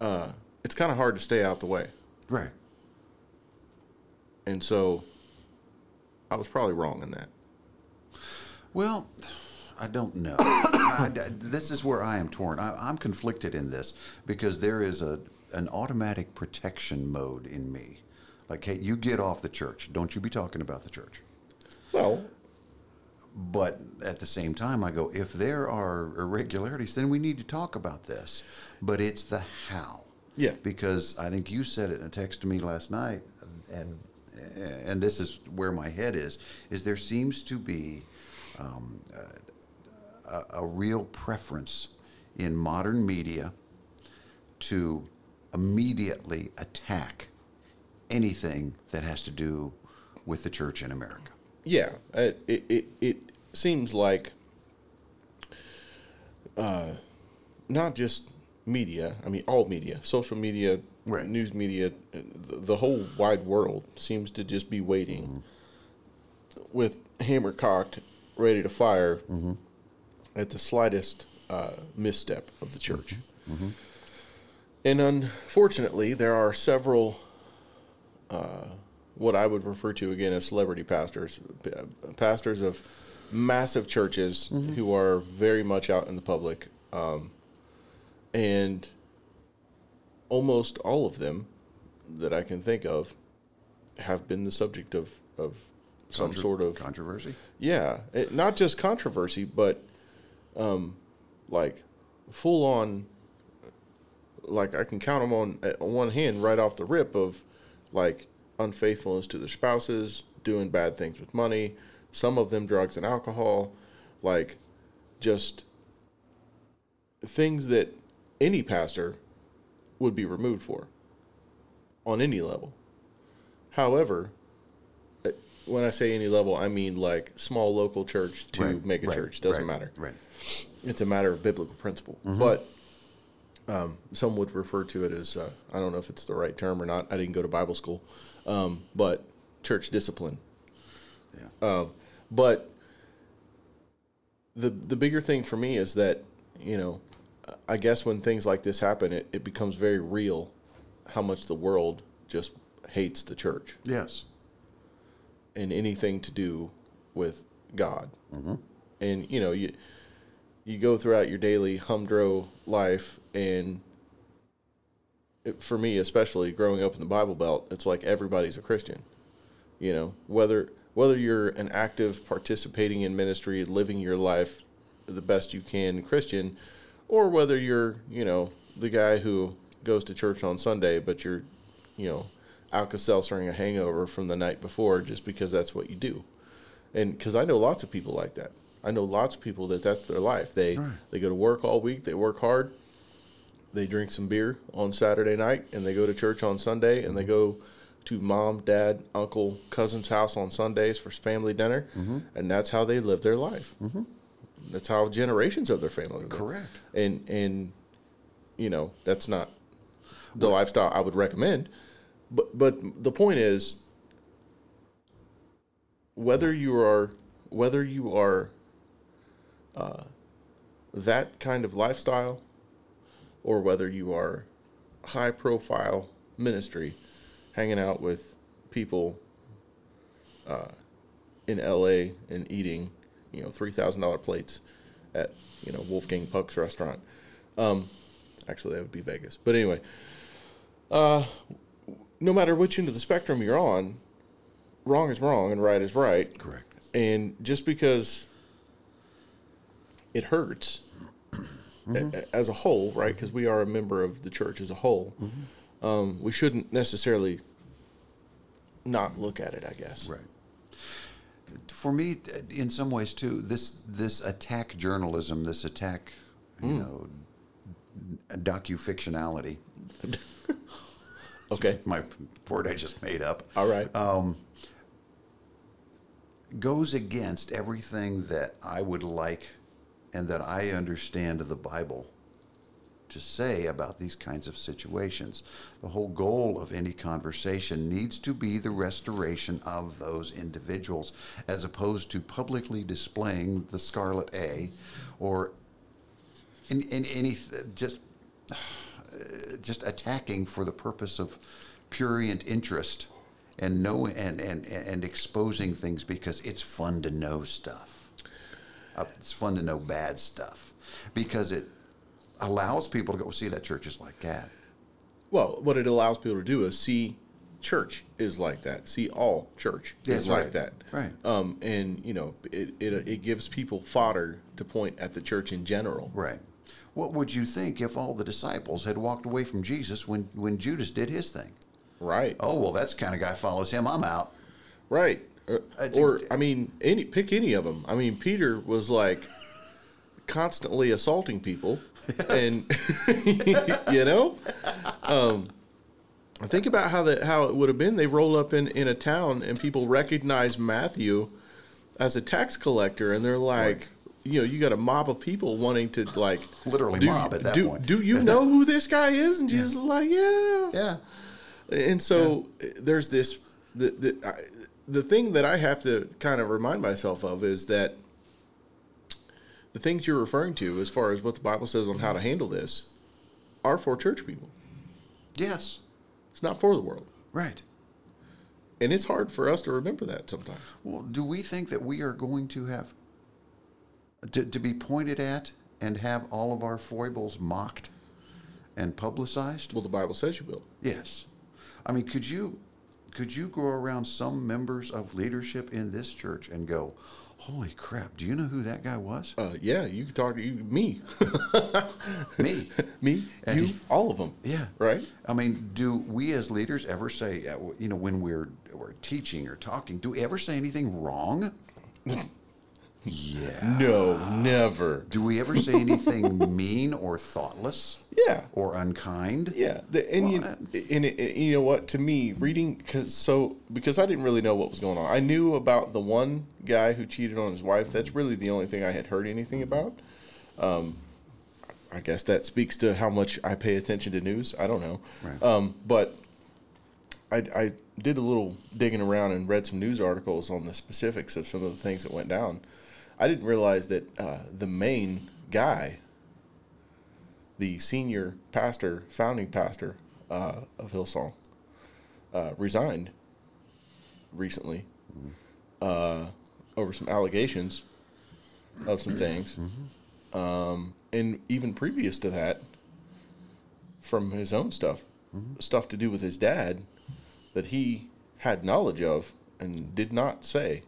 A: uh, it's kind of hard to stay out the way.
B: Right.
A: And so I was probably wrong in that.
B: Well, I don't know. I, this is where I am torn. I, I'm conflicted in this because there is a an automatic protection mode in me. Like, hey, you get off the church. Don't you be talking about the church.
A: Well,
B: But at the same time, I go, if there are irregularities, then we need to talk about this. But it's the how.
A: Yeah.
B: Because I think you said it in a text to me last night, and and this is where my head is, is there seems to be um, a, a real preference in modern media to immediately attack anything that has to do with the church in America.
A: yeah, it, it, it, seems like uh, not just media, I mean, all media, social media,
B: Right.
A: news media, the, the whole wide world seems to just be waiting with hammer cocked, ready to fire at the slightest uh, misstep of the church. And unfortunately, there are several uh, what I would refer to again as celebrity pastors, uh, pastors of massive churches who are very much out in the public, um, and almost all of them that I can think of have been the subject of of some sort of
B: controversy.
A: yeah, it, not just controversy, but um, like full on. Like I can count them on, on one hand right off the rip of like unfaithfulness to their spouses, doing bad things with money, some of them drugs and alcohol, like just things that any pastor would be removed for on any level. However, when I say any level, I mean like small local church to
B: Right,
A: mega
B: right,
A: church. Doesn't
B: right,
A: matter.
B: Right.
A: It's a matter of biblical principle. But um, some would refer to it as uh, I don't know if it's the right term or not. I didn't go to Bible school, um, but church discipline.
B: Yeah.
A: Um, but the the bigger thing for me is that you know, I guess when things like this happen, it, it becomes very real how much the world just hates the church
B: yes.
A: And anything to do with God. Mm-hmm. And you know, you you go throughout your daily humdrum life, and it, for me, especially growing up in the Bible Belt, it's like everybody's a Christian. You know, whether whether you're an active participating in ministry, living your life the best you can Christian, or whether you're you know the guy who goes to church on Sunday, but you're you know Alka-Seltzering a hangover from the night before just because that's what you do and because I know lots of people like that. I know lots of people that that's their life. They
B: Right.
A: they go to work all week. They work hard. They drink some beer on Saturday night, and they go to church on Sunday, and they go to mom, dad, uncle, cousin's house on Sundays for family dinner, and that's how they live their life. Mm-hmm. That's how generations of their family live.
B: Correct.
A: And and you know that's not the lifestyle I would recommend. But but the point is whether you are whether you are uh, that kind of lifestyle or whether you are high profile ministry hanging out with people uh, in LA and eating you know $3,000 plates at you know Wolfgang Puck's restaurant. Um, actually, that would be Vegas. But anyway, uh, no matter which end of the spectrum you're on, wrong is wrong and right is right.
B: Correct.
A: And just because it hurts mm-hmm. a- a- as a whole, right? Because we are a member of the church as a whole, mm-hmm. um, we shouldn't necessarily not look at it. I guess.
B: Right. For me, in some ways too, this this attack journalism, this attack, you hmm. know, docu-fictionality.
A: Okay.
B: My word I just made up.
A: All right.
B: Um, goes against everything that I would like and that I understand the Bible to say about these kinds of situations. The whole goal of any conversation needs to be the restoration of those individuals as opposed to publicly displaying the scarlet A or in, in any just just attacking for the purpose of prurient interest and know and, and, and exposing things because it's fun to know stuff. Uh, it's fun to know bad stuff because it allows people to go see that church is like that.
A: Well, what it allows people to do is see church is like that. See all church
B: That's
A: is like
B: right.
A: that.
B: Right.
A: Um, and you know, it, it it gives people fodder to point at the church in general.
B: Right. What would you think if all the disciples had walked away from Jesus when, when Judas did his thing?
A: Right.
B: Oh, well, that's the kind of guy follows him. I'm out.
A: Right. Uh, or I mean, any pick any of them. I mean, Peter was like constantly assaulting people, and you know, um, think about how that how it would have been. They roll up in in a town, and people recognize Matthew as a tax collector, and they're like. You know, you got a mob of people wanting to like
B: Literally
A: do,
B: mob at that
A: do,
B: point.
A: Do you know who this guy is? And Jesus is like, yeah,
B: Yeah.
A: and so there's this the the I, the thing that I have to kind of remind myself of is that the things you're referring to, as far as what the Bible says on how to handle this, are for church people.
B: Yes.
A: It's not for the world,
B: Right.
A: and it's hard for us to remember that sometimes.
B: Well, do we think that we are going to have to, to be pointed at and have all of our foibles mocked and publicized?
A: Well, the Bible says you will.
B: Yes. I mean, could you could you go around some members of leadership in this church and go, "Holy crap! Do you know who that guy was?"
A: Uh, yeah, you can talk to you, me,
B: Me.
A: me,
B: And
A: you,
B: he-
A: all of them.
B: Yeah.
A: Right.
B: I mean, do we as leaders ever say, uh, you know, when we're we're teaching or talking, do we ever say anything wrong? yeah.
A: No, never.
B: Do we ever say anything mean or thoughtless
A: Yeah.
B: or unkind?
A: Yeah, the, and you and it, it- you know what? To me, reading because so because I didn't really know what was going on. I knew about the one guy who cheated on his wife. That's really the only thing I had heard anything about. Um, I guess that speaks to how much I pay attention to news. I don't know,
B: Right.
A: um, but I, I did a little digging around and read some news articles on the specifics of some of the things that went down. I didn't realize that uh, the main guy the senior pastor, founding pastor uh, of Hillsong, uh, resigned recently uh, over some allegations of some things. Um, and even previous to that, from his own stuff, stuff to do with his dad that he had knowledge of and did not say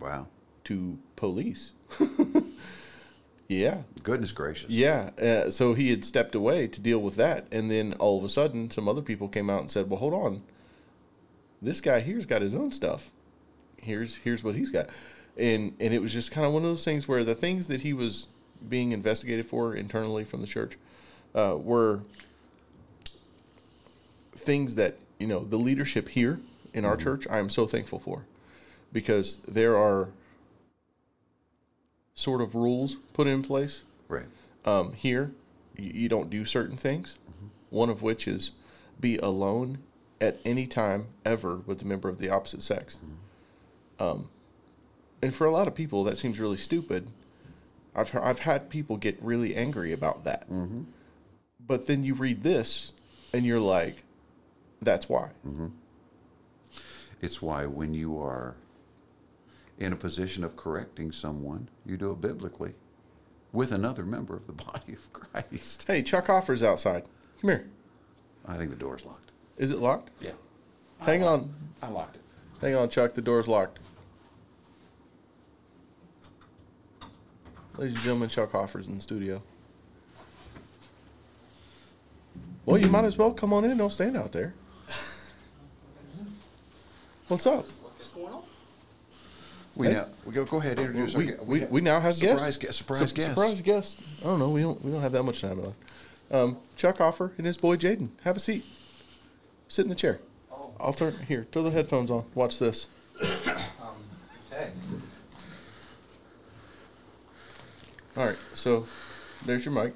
B: Wow.
A: To police. yeah.
B: Goodness gracious.
A: Yeah, uh, so he had stepped away to deal with that, and then all of a sudden, some other people came out and said, "Well, hold on, this guy here's got his own stuff. Here's here's what he's got," and and it was just kind of one of those things where the things that he was being investigated for internally from the church uh, were things that you know the leadership here in our church I am so thankful for because there are sort of rules put in place.
B: Right.
A: um, here you, you don't do certain things. One of which is be alone at any time ever with a member of the opposite sex. Um, and for a lot of people that seems really stupid. I've, I've had people get really angry about that. But then you read this and you're like that's why.
B: It's why when you are in a position of correcting someone, you do it biblically. with another member of the body of Christ.
A: Hey, Chuck Hoffer's outside. Come here.
B: I think the door's locked.
A: Is it locked?
B: Yeah.
A: Hang on.
B: I locked it.
A: Hang on, Chuck. The door's locked. Ladies and gentlemen, Chuck Hoffer's in the studio. Well, you might as well come on in. Don't stand out there. What's up?
C: What's going on?
B: We
A: Hey.
B: now we go. Go ahead. Introduce
A: We,
B: our,
A: we, we now have
B: surprise
A: guests.
B: guest. Surprise
A: Su-
B: guest.
A: Surprise guest. I don't know. We don't we don't have that much time left. Um, Chuck Offer and his boy Jaden. Have a seat. Sit in the chair.
C: Oh.
A: I'll turn here. Throw the headphones on. Watch this.
C: Um, okay.
A: All right. So, there's your mic.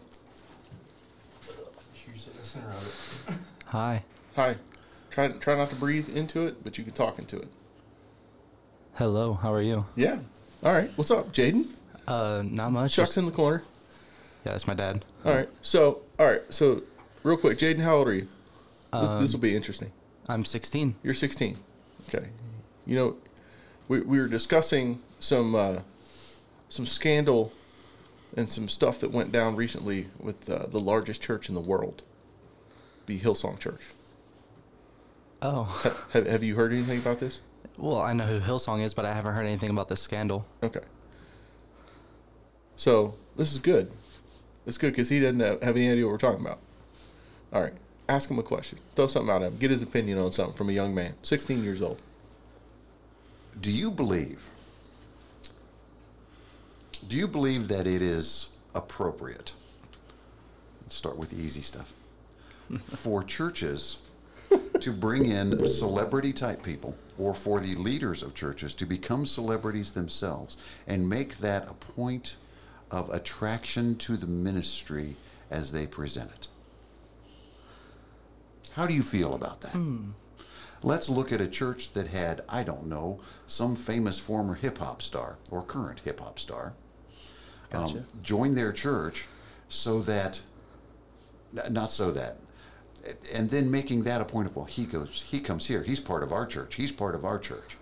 C: Should sit in the center of it.
D: Hi.
A: Hi. Try try not to breathe into it, but you can talk into it.
D: Hello. How are you?
A: Yeah. All right. What's up, Jaden?
D: Uh, not much.
A: Chuck's
D: just-
A: in the corner.
D: yeah, that's my dad.
A: All right. So, all right. So, real quick, Jaden, how old are you? This,
D: Um,
A: this will be interesting.
D: I'm 16.
A: You're 16. Okay. You know, we, we were discussing some uh, some scandal and some stuff that went down recently with uh, the largest church in the world, the Hillsong Church.
D: Oh,
A: have, have you heard anything about this?
D: Well, I know who Hillsong is, but I haven't heard anything about this scandal.
A: Okay. So this is good. It's good because he doesn't have, have any idea what we're talking about. All right. Ask him a question. Throw something out at him. Get his opinion on something from a young man, 16 years old.
B: Do you believe? Do you believe that it is appropriate? Let's start with the easy stuff. for churches to bring in celebrity type people, or for the leaders of churches to become celebrities themselves and make that a point of attraction to the ministry as they present it. How do you feel about that? Let's look at a church that had, I don't know, some famous former hip hop star or current hip hop star
D: Gotcha.
B: um, join their church so that, not so that, and then making that a point of, well, he goes, he comes here, he's part of our church, he's part of our church.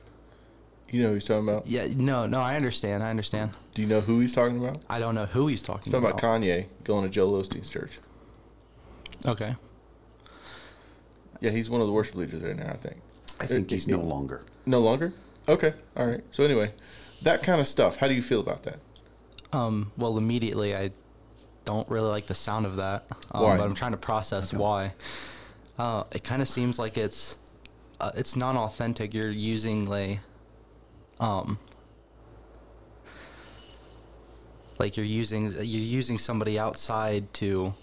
A: You know who he's talking about?
D: Yeah, no, no, I understand. I understand.
A: Do you know who he's talking about?
D: I don't know who he's talking
A: He's talking
D: about.
A: about Kanye going to Joel Osteen's church.
D: Okay.
A: Yeah, he's one of the worship leaders there now, I think.
B: I think he's no longer.
A: No longer? Okay. All right. So, anyway, that kind of stuff. How do you feel about that?
D: Um, well, immediately, I don't really like the sound of that. Um,
A: Why?
D: But I'm trying to process why. Uh, it kind of seems like it's uh, it's non-authentic. You're using like, um, like you're using you're using somebody outside to,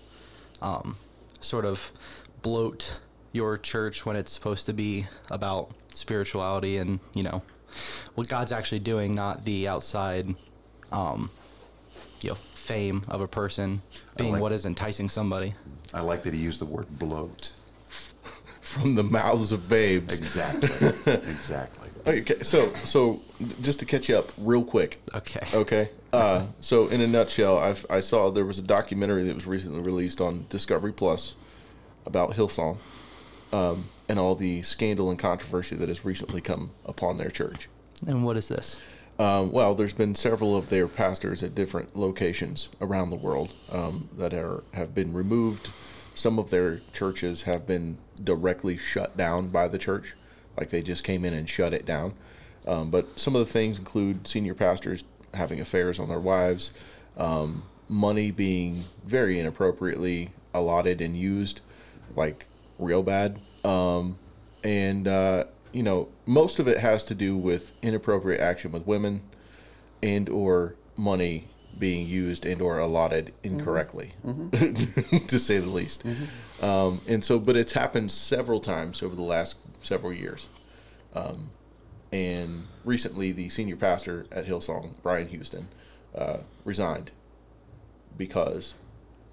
D: um, sort of bloat your church when it's supposed to be about spirituality and you know what God's actually doing, not the outside, um, you know, fame of a person being
B: like-
D: what is enticing somebody.
B: I like that he used the word bloat.
A: From the mouths of babes.
B: Exactly. exactly.
A: Okay. So, so just to catch you up real quick.
D: Okay.
A: Okay. Uh, so, in a nutshell, I've, I saw there was a documentary that was recently released on Discovery Plus about Hillsong um, and all the scandal and controversy that has recently come upon their church.
D: And what is this?
A: Um, well, there's been several of their pastors at different locations around the world um, that are have been removed. Some of their churches have been directly shut down by the church, like they just came in and shut it down. Um, but some of the things include senior pastors having affairs on their wives, um, money being very inappropriately allotted and used, like real bad. Um, and uh, you know, most of it has to do with inappropriate action with women, and or money being used and or allotted incorrectly, to say the least. Um, and so, but it's happened several times over the last several years. Um, and recently, the senior pastor at Hillsong, Brian Houston, uh, resigned because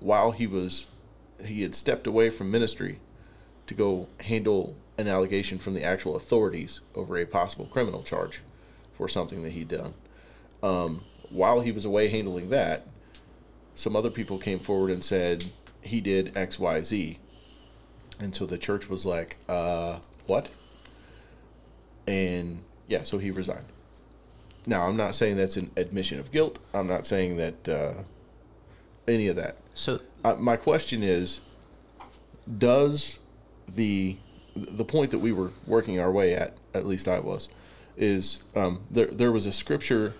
A: while he was he had stepped away from ministry to go handle an allegation from the actual authorities over a possible criminal charge for something that he'd done. Um, while he was away handling that, some other people came forward and said he did X, Y, Z. And so the church was like, uh, what? And yeah, so he resigned. Now, I'm not saying that's an admission of guilt. I'm not saying that, uh, any of that.
D: So
A: Uh, my question is, does the the point that we were working our way at, at least I was, is um, there there was a scripture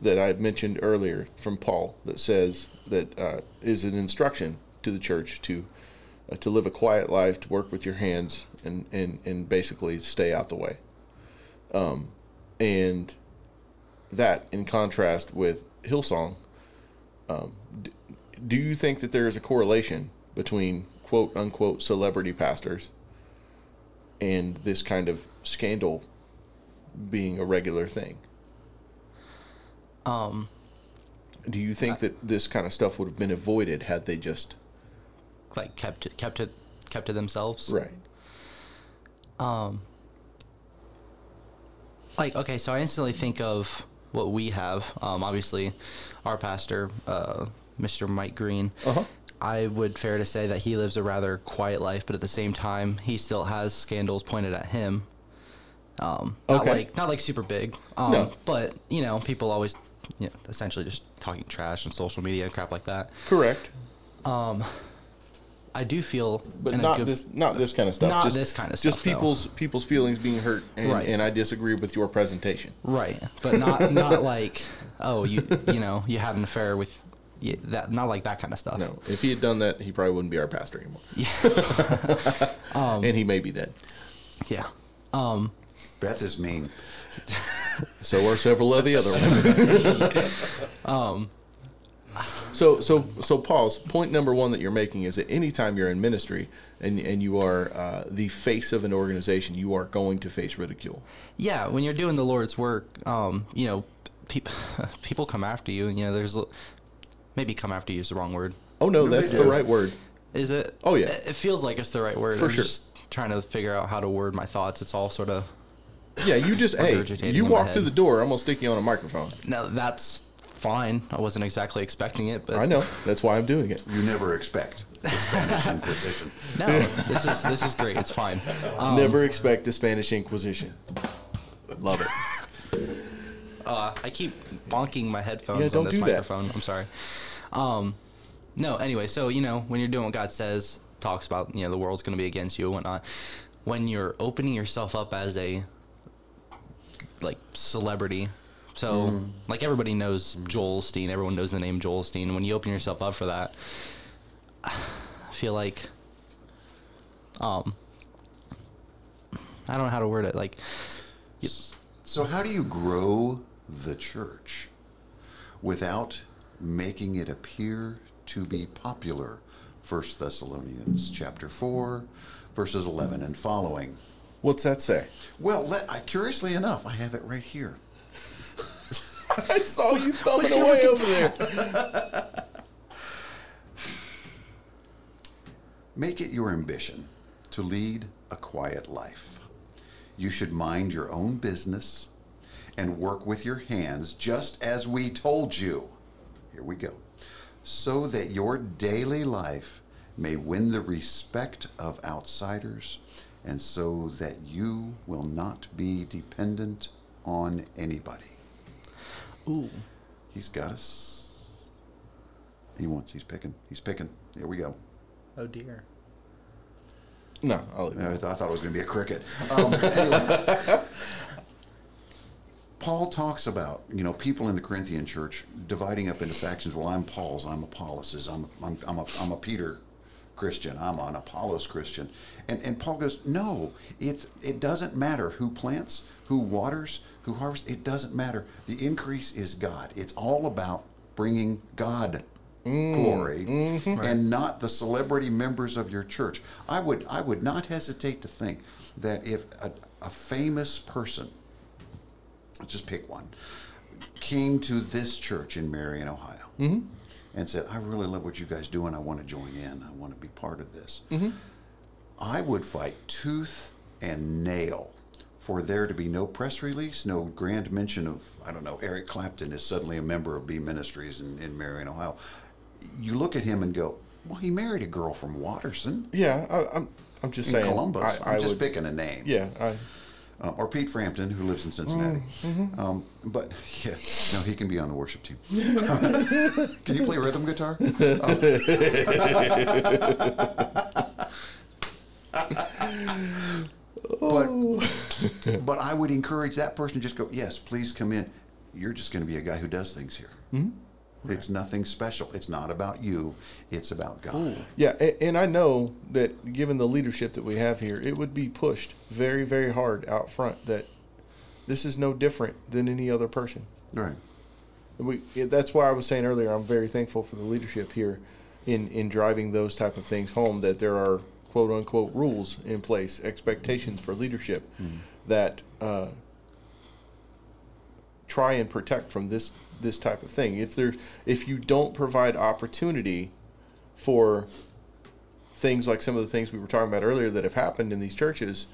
A: that I mentioned earlier from Paul that says that uh, is an instruction to the church to uh, to live a quiet life, to work with your hands, and and and basically stay out the way. Um, and that in contrast with Hillsong, um, do you think that there is a correlation between quote unquote celebrity pastors and this kind of scandal being a regular thing?
D: um
A: Do you think that this kind of stuff would have been avoided had they just
D: like kept it kept it kept to themselves.
A: right?
D: Um like okay, so I instantly think of what we have. Um obviously our pastor, uh Mr. Mike Green.
A: Uh huh.
D: I would fair to say that he lives a rather quiet life, but at the same time, he still has scandals pointed at him. Um, not
A: Okay.
D: like not like super big, um,
A: No.
D: but you know, people always, you know, essentially just talking trash on social media and crap like that.
A: Correct.
D: Um, I do feel,
A: But not
D: good-
A: this, not this kind of stuff.
D: Not
A: just,
D: this kind of
A: Just
D: stuff, though.
A: people's people's feelings being hurt, and,
D: Right.
A: and I disagree with your presentation.
D: right, but not not like, oh, you you know, you had an affair with yeah, that, not like that kind of stuff.
A: No, if he had done that, he probably wouldn't be our pastor anymore,
D: Yeah. um,
A: and he may be dead.
D: yeah. Um,
B: Beth is mean.
A: So are several of the other ones.
D: um,
A: So, so, so, Paul's point number one that you're making is that anytime you're in ministry and and you are uh, the face of an organization, you are going to face ridicule.
D: yeah, when you're doing the Lord's work, um, you know, peop people come after you. And you know, there's l- maybe come after you is the wrong word.
A: Oh no,
B: No,
A: that's the right word.
D: Is it?
A: Oh, yeah.
D: It it feels like it's the right word.
A: For
D: I'm
A: sure.
D: Just trying to figure out how to word my thoughts. It's all sort of
A: Yeah, you just hey, you walk through the door, I'm gonna stick you on a microphone.
D: no. That's fine. I wasn't exactly expecting it, but
A: I know that's why I'm doing it.
B: You never expect the Spanish Inquisition.
D: No, this is this is great. It's fine. Um,
A: Never expect the Spanish Inquisition. Love it.
D: Uh, I keep bonking my headphones
A: Yeah,
D: on
A: don't
D: this
A: do that.
D: microphone. I'm sorry. Um, no. Anyway, so you know when you're doing what God says, talks about you know the world's going to be against you and whatnot. When you're opening yourself up as a like celebrity, so
A: Mm.
D: like everybody knows Joel Osteen. Everyone knows the name Joel Osteen. When you open yourself up for that, I feel like, um, I don't know how to word it. Like,
B: So, how do you grow the church without making it appear to be popular? 1 Thessalonians chapter 4, verses 11 and following.
A: What's that say?
B: Well, let, I, curiously enough, I have it right here.
A: I saw you thumbing away over there.
B: Make it your ambition to lead a quiet life. You should mind your own business and work with your hands just as we told you. Here we go. So that your daily life may win the respect of outsiders and so that you will not be dependent on anybody.
D: ooh,
B: He's got us. He wants, he's picking, he's picking. Here we go.
D: oh dear.
A: No, I'll leave
B: I, th- I thought it was going to be a cricket. Um, anyway, Paul talks about you know people in the Corinthian church dividing up into factions. Well, I'm Paul's. I'm Apollos'. I'm I'm I'm a, I'm a Peter Christian. I'm an Apollos Christian. And and Paul goes, no, it it doesn't matter who plants, who waters, who harvests. It doesn't matter. The increase is God. It's all about bringing God mm, glory mm-hmm. and not the celebrity members of your church. I would I would not hesitate to think that if a, a famous person, let's just pick one, came to this church in Marion, Ohio, mm-hmm. and said, "I really love what you guys do, and I want to join in. I want to be part of this." Mm-hmm. I would fight tooth and nail for there to be no press release, no grand mention of, I don't know, Eric Clapton is suddenly a member of B Ministries in, in Marion, Ohio. You look at him and go, well, he married a girl from Watterson
A: Yeah, I, I'm. I'm just
B: in
A: saying.
B: Columbus.
A: I,
B: I'm just
A: would,
B: picking a name.
A: Yeah, I.
B: uh, or Pete Frampton, who lives in Cincinnati.
A: Mm-hmm.
B: Um, but yeah, no, he can be on the worship team. can you play rhythm guitar? but but I would encourage that person to just go, yes, please come in. You're just going to be a guy who does things here. It's nothing special. It's not about you. It's about God.
A: Yeah, a- and I know that given the leadership that we have here, it would be pushed very, very hard out front that this is no different than any other person.
B: Right.
A: We, that's why I was saying earlier, I'm very thankful for the leadership here in, in driving those type of things home, that there are quote unquote rules in place, expectations for leadership that uh, try and protect from this this type of thing. If there if you don't provide opportunity for things like some of the things we were talking about earlier that have happened in these churches,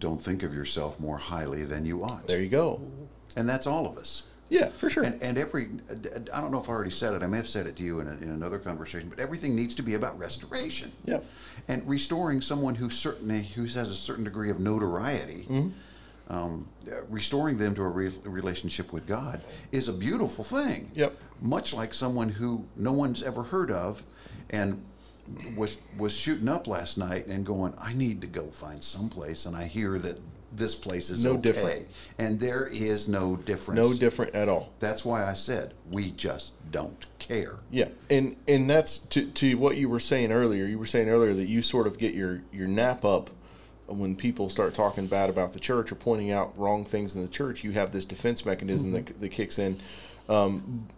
B: Don't think of yourself more highly than you ought.
A: there you go.
B: And that's all of us.
A: Yeah, for sure.
B: And, and every, I don't know if I already said it, I may have said it to you in, a, in another conversation, but everything needs to be about restoration.
A: Yep.
B: And restoring someone who certainly, who has a certain degree of notoriety,
A: Mm-hmm.
B: Um, restoring them to a, re- relationship with God is a beautiful thing.
A: Yep.
B: Much like someone who no one's ever heard of and was was shooting up last night and going, I need to go find someplace, and I hear that this place is
A: No
B: okay.
A: different.
B: And there is no difference.
A: no different at all.
B: That's why I said we just don't care.
A: Yeah, and and that's to to what you were saying earlier. You were saying earlier that you sort of get your your nap up when people start talking bad about the church or pointing out wrong things in the church. You have this defense mechanism that mm-hmm. that kicks in, um,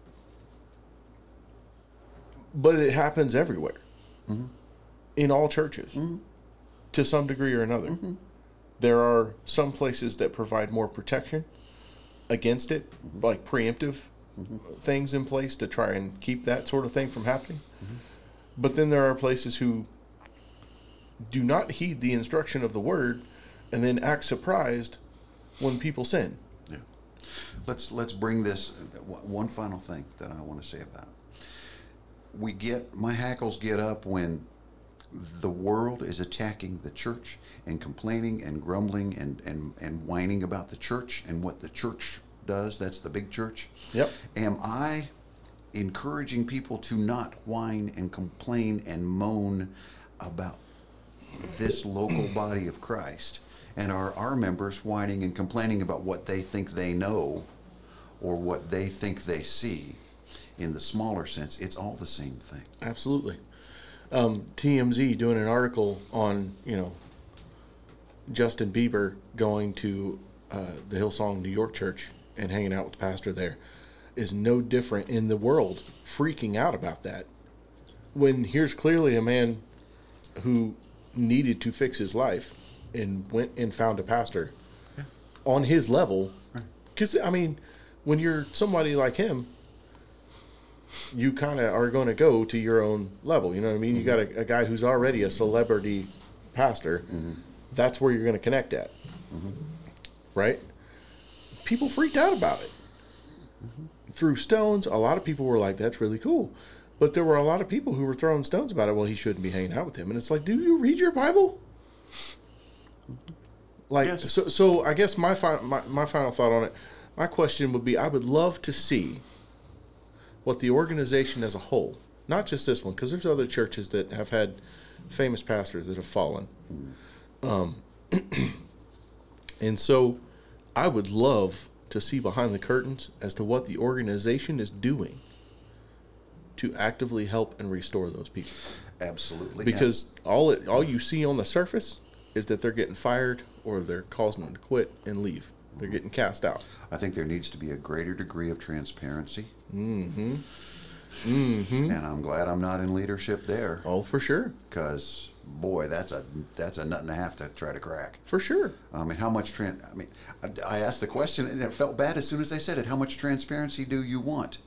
A: but it happens everywhere, mm-hmm. in all churches, mm-hmm. to some degree or another. There are some places that provide more protection against it, like preemptive things in place to try and keep that sort of thing from happening. But then there are places who do not heed the instruction of the word and then act surprised when people sin.
B: Yeah. Let's let's bring this one final thing that I want to say about it. We get my hackles get up when the world is attacking the church and complaining and grumbling and, and, and whining about the church and what the church does. That's the big church.
A: Yep.
B: Am I encouraging people to not whine and complain and moan about this local body of Christ? And are our members whining and complaining about what they think they know or what they think they see? In the smaller sense, it's all the same thing.
A: Absolutely. Um, TMZ doing an article on, you know, Justin Bieber going to uh, the Hillsong New York Church and hanging out with the pastor there is no different in the world freaking out about that. When here's clearly a man who needed to fix his life and went and found a pastor on his level. Because, I mean, when you're somebody like him, you kind of are going to go to your own level. You know what I mean? You got a, mm-hmm. a guy who's already a celebrity pastor. Mm-hmm. That's where you're going to connect at. Mm-hmm. Right? People freaked out about it. Threw stones. A lot of people were like, that's really cool. But there were a lot of people who were throwing stones about it. Well, he shouldn't be hanging out with him. And it's like, do you read your Bible? Like,
B: Yes.
A: so, so I guess my, fi- my, my final thought on it, my question would be I would love to see what the organization as a whole, not just this one, because there's other churches that have had famous pastors that have fallen. Um, and so I would love to see behind the curtains as to what the organization is doing to actively help and restore those people.
B: Absolutely.
A: Because all it, all you see on the surface is that they're getting fired or they're causing them to quit and leave. They're getting cast out.
B: I think there needs to be a greater degree of transparency. Mm-hmm. Mm-hmm. And I'm glad I'm not in leadership there
A: Oh, for sure.
B: because boy, that's a that's a nut and a half to try to crack.
A: For sure.
B: I mean, how much tran? I mean, I, I asked the question and it felt bad as soon as I said it. How much transparency do you want?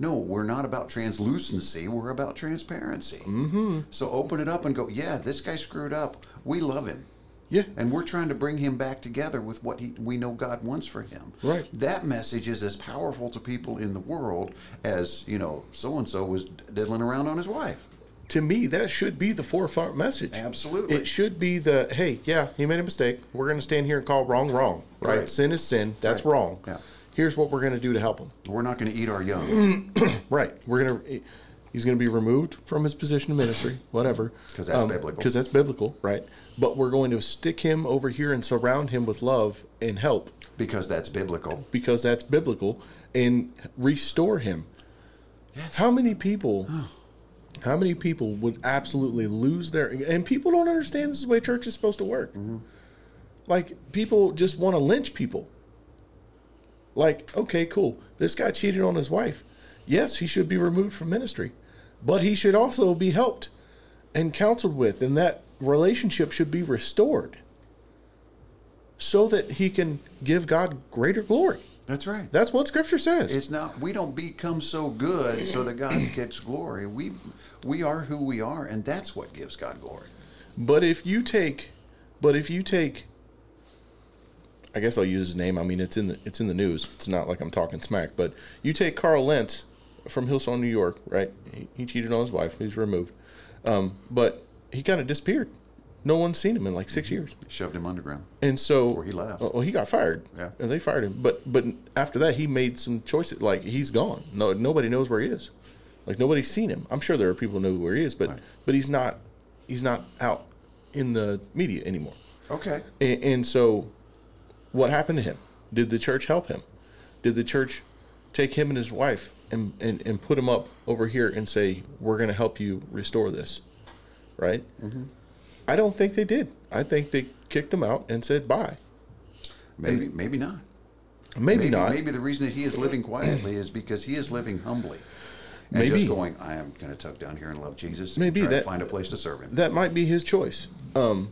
B: No, we're not about translucency. We're about transparency. Mm-hmm. So open it up and go. Yeah, this guy screwed up. We love him.
A: Yeah.
B: And we're trying to bring him back together with what he, we know God wants for him.
A: Right.
B: That message is as powerful to people in the world as, you know, so and so was diddling around on his wife.
A: to me, that should be the forefront message.
B: Absolutely.
A: It should be the hey, yeah, he made a mistake. We're going to stand here and call wrong wrong. Right?
B: Right.
A: Sin is sin. That's
B: Right.
A: wrong.
B: Yeah.
A: Here's what we're going to do to help him.
B: We're not going to eat our young
A: Right. We're going to. He's going to be removed from his position of ministry, whatever.
B: 'Cause that's um, biblical.
A: Because that's biblical, right? But we're going to stick him over here and surround him with love and help
B: because that's biblical.
A: because that's biblical and restore him.
B: Yes.
A: How many people? How many people would absolutely lose their? And people don't understand this is the way church is supposed to work. Mm-hmm. Like people just want to lynch people. Like, okay, cool. This guy cheated on his wife. Yes, he should be removed from ministry, but he should also be helped and counseled with, and that relationship should be restored so that he can give God greater glory.
B: That's right.
A: That's what Scripture says.
B: It's not. We don't become so good so that God gets glory. We we are who we are, and that's what gives God glory.
A: But if you take, but if you take, I guess I'll use his name. I mean, it's in the it's in the news. It's not like I'm talking smack. But you take Carl Lentz from Hillsong, New York, right? He, he cheated on his wife. He's removed, um, but he kind of disappeared. No one's seen him in like six years.
B: Shoved him underground.
A: And so,
B: he left.
A: Well, he got fired.
B: Yeah.
A: and they fired him. But but after that, he made some choices. Like he's gone. No, nobody knows where he is. Like nobody's seen him. I'm sure there are people who know where he is, but
B: Right.
A: but he's not he's not out in the media anymore.
B: Okay.
A: And, and so, what happened to him? Did the church help him? Did the church take him and his wife and, and, and put him up over here and say, We're going to help you restore this? Right? I don't think they did. I think they kicked him out and said, Bye.
B: Maybe maybe not.
A: Maybe, not.
B: Maybe the reason that he is living quietly is because he is living humbly. And
A: Maybe.
B: just going, I am going to tuck down here and love Jesus. And
A: Maybe that-
B: find a place to serve him.
A: That might be his choice. Um,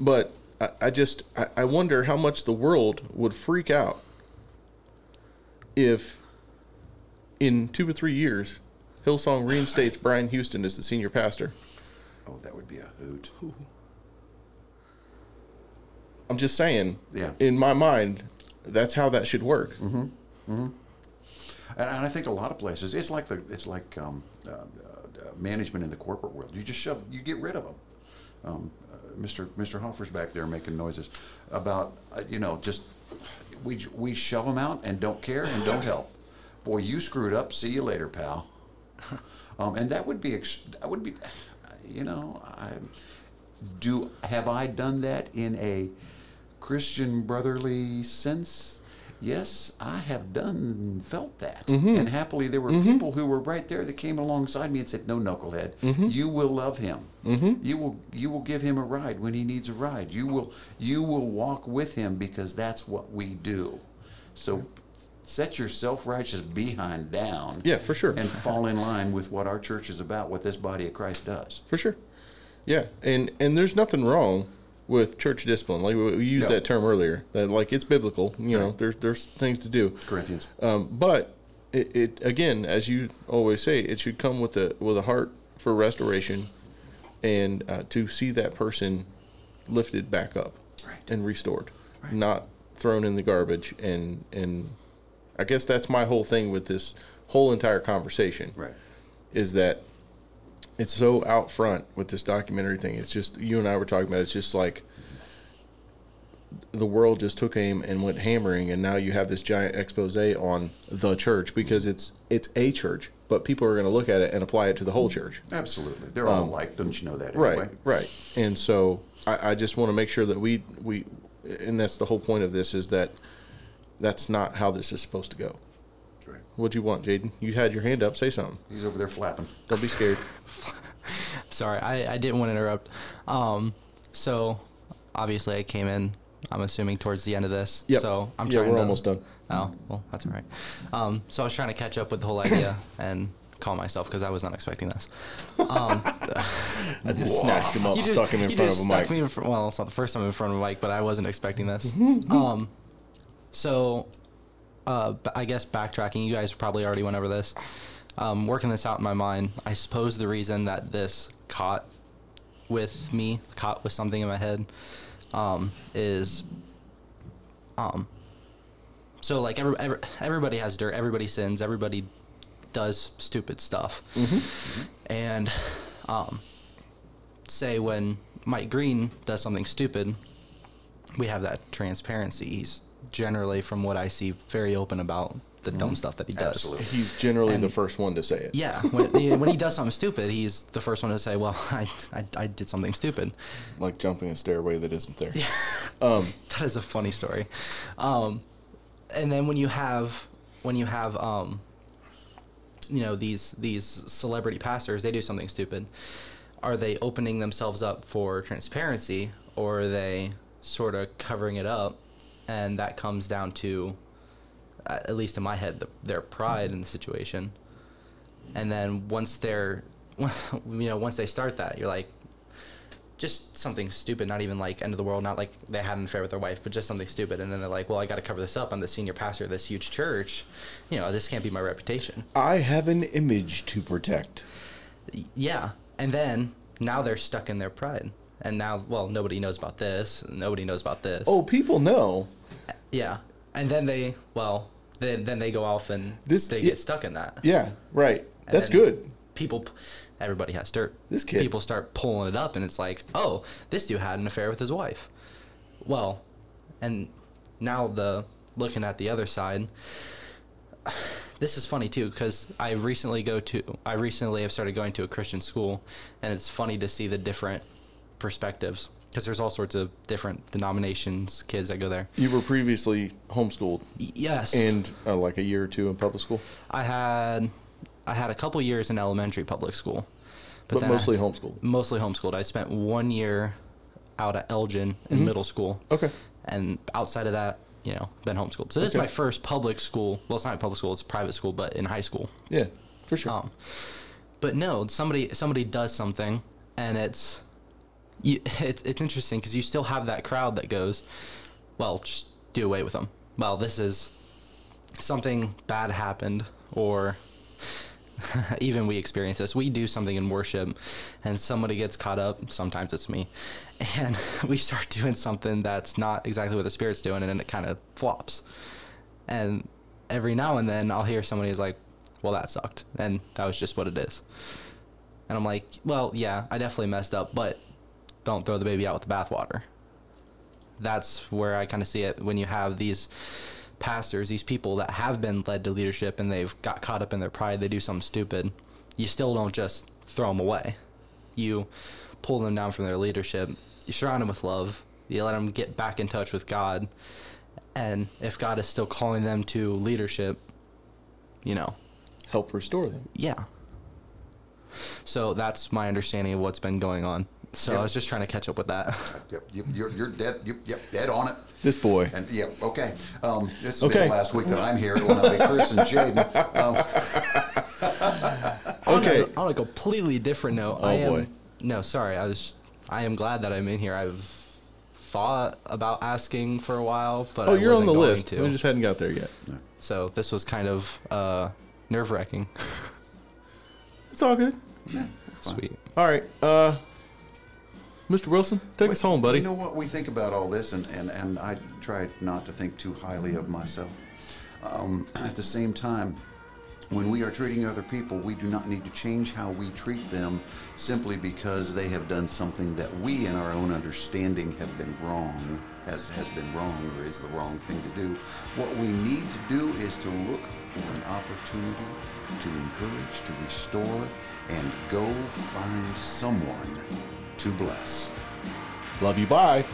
A: but I, I just, I, I wonder how much the world would freak out if in two or three years, Hillsong reinstates Brian Houston as the senior pastor.
B: oh, that would be a hoot.
A: I'm just saying,
B: Yeah.
A: in my mind, that's how that should work.
B: And, and I think a lot of places, it's like the it's like um, uh, uh, management in the corporate world. You just shove, you get rid of them. Um, Mr. Mr. Hoffer's back there making noises about uh, you know just we we shove them out and don't care and don't help. Boy, you screwed up. See you later, pal. Um, and that would be that would be, you know, I do have I done that in a Christian brotherly sense? Yes, I have done felt that, mm-hmm. and happily there were mm-hmm. people who were right there that came alongside me and said, "No, knucklehead, mm-hmm. you will love him. You will you will give him a ride when he needs a ride. You will you will walk with him because that's what we do." So. Set your self-righteous behind down
A: Yeah, for sure.
B: and fall in line with what our church is about, what this body of Christ does.
A: For sure. Yeah, and and there's nothing wrong with church discipline. Like we, we used that term earlier. That like it's biblical. You know, there's there's things to do.
B: Corinthians.
A: Um, but it, it again, as you always say, it should come with a with a heart for restoration, and uh, to see that person lifted back up
B: Right.
A: and restored,
B: Right.
A: not thrown in the garbage. And and I guess that's my whole thing with this whole entire conversation
B: Right.
A: is that it's so out front with this documentary thing. It's just you and I were talking about. It's just like the world just took aim and went hammering, and now you have this giant expose on the church because it's it's a church, but people are going to look at it and apply it to the whole church.
B: Absolutely. They're all um, alike. Don't you know that
A: Right,
B: anyway?
A: right. And so I, I just want to make sure that we we, and that's the whole point of this is that that's not how this is supposed to go.
B: Right.
A: What do you want, Jaden? You had your hand up. Say something.
B: He's over there flapping.
A: Don't be scared.
D: Sorry, I, I didn't want to interrupt. Um, so obviously I came in. I'm assuming towards the end of this.
A: Yep.
D: So I'm trying.
A: Yeah, we're
D: to,
A: almost done.
D: Oh well, that's all right. Um, so I was trying to catch up with the whole idea and calm myself because I was not expecting this. Um,
A: I just snatched him up,
D: you just-
A: stuck him in front of a mic.
D: me in fr- well, it's not the first time in front of a mic, but I wasn't expecting this. um, so, uh, I guess backtracking, you guys probably already went over this. Um, working this out in my mind, I suppose the reason that this caught with me, caught with something in my head, um, is, um, so like every, every, everybody has dirt, everybody sins, everybody does stupid stuff, and Um, say when Mike Green does something stupid, we have that transparency. He's generally, from what I see, very open about the dumb stuff that he does.
B: Absolutely.
A: He's generally the first one to say it.
D: Yeah, when, when he does something stupid, he's the first one to say, "Well, I, I, I did something stupid."
A: Like jumping a stairway that isn't there.
D: That is a funny story. Um, and then when you have when you have um, you know these these celebrity pastors, they do something stupid. Are they opening themselves up for transparency, or are they sort of covering it up? And that comes down to, at least in my head, the, their pride in the situation. And then once they're, you know, once they start that, you're like, just something stupid, not even like end of the world, not like they had an affair with their wife, but just something stupid. And then they're like, well, I got to cover this up. I'm the senior pastor of this huge church. You know, this can't be my reputation.
A: I have an image to protect.
D: Yeah. And then now they're stuck in their pride. And now, well, nobody knows about this. Nobody knows about this.
A: Oh, people know.
D: yeah. And then they, well, then then they go off and
A: This-
D: they get stuck in that.
A: Yeah, right.
D: And
A: That's good.
D: People, everybody has dirt.
A: This kid-
D: People start pulling it up, and it's like, oh, this dude had an affair with his wife. Well, and now the looking at the other side. This is funny too because I recently go to I recently have started going to a Christian school, and it's funny to see the different perspectives because there's all sorts of different denominations kids that go there.
A: You were previously homeschooled
D: yes,
A: and uh, like a year or two in public school,
D: I had I had a couple years in elementary public school,
A: but,
D: I-
A: mostly homeschooled.
D: mostly homeschooled. I spent one year out at Elgin in
A: Mhm.
D: middle school,
A: Okay.
D: and outside of that, you know, been homeschooled. So this
A: Okay.
D: is my first public school. Well, it's not public school; it's private school, but in high school.
A: Yeah, for sure.
D: Um, but no, somebody somebody does something, and it's you, it's it's interesting because you still have that crowd that goes, well, just do away with them. Well, this is something bad happened, or even we experience this. We do something in worship, and somebody gets caught up. Sometimes it's me, and we start doing something that's not exactly what the spirit's doing, and then it kind of flops. And every now and then, I'll hear somebody is like, "Well, that sucked," and that was just what it is. And I'm like, "Well, yeah, I definitely messed up, but don't throw the baby out with the bathwater." That's where I kind of see it when you have these pastors, these people that have been led to leadership and they've got caught up in their pride, they do something stupid. You still don't just throw them away. You pull them down from their leadership. You surround them with love. You let them get back in touch with God. And if God is still calling them to leadership, you know,
A: Help restore them.
D: yeah. So that's my understanding of what's been going on. So
B: Yep.
D: I was just trying to catch up with that.
B: Yep, you, you're, you're dead. Yep, yep, dead on it.
A: This boy.
B: And yeah, okay. Um, this has
A: Okay.
B: been the last week that I'm here. It will now be Chris and Jaden. Um,
A: Okay.
D: On a, on a completely different note,
A: Oh,
D: I am.
A: boy.
D: No, sorry. I was. I am glad that I'm in here. I've thought about asking for a while, but
A: Oh,
D: I
A: you're on
D: wasn't
A: the list.
D: To.
A: We just hadn't got there yet.
D: So this was kind of uh, nerve wracking.
A: It's all good.
B: yeah.
D: Sweet.
A: All right. Uh, Mr. Wilson, take us home, buddy.
B: You know what? We think about all this, and, and, and I try not to think too highly of myself. Um, at the same time, when we are treating other people, we do not need to change how we treat them simply because they have done something that we, in our own understanding, have been wrong, has, has been wrong, or is the wrong thing to do. What we need to do is to look for an opportunity to encourage, to restore, and go find someone to bless.
A: Love you. Bye.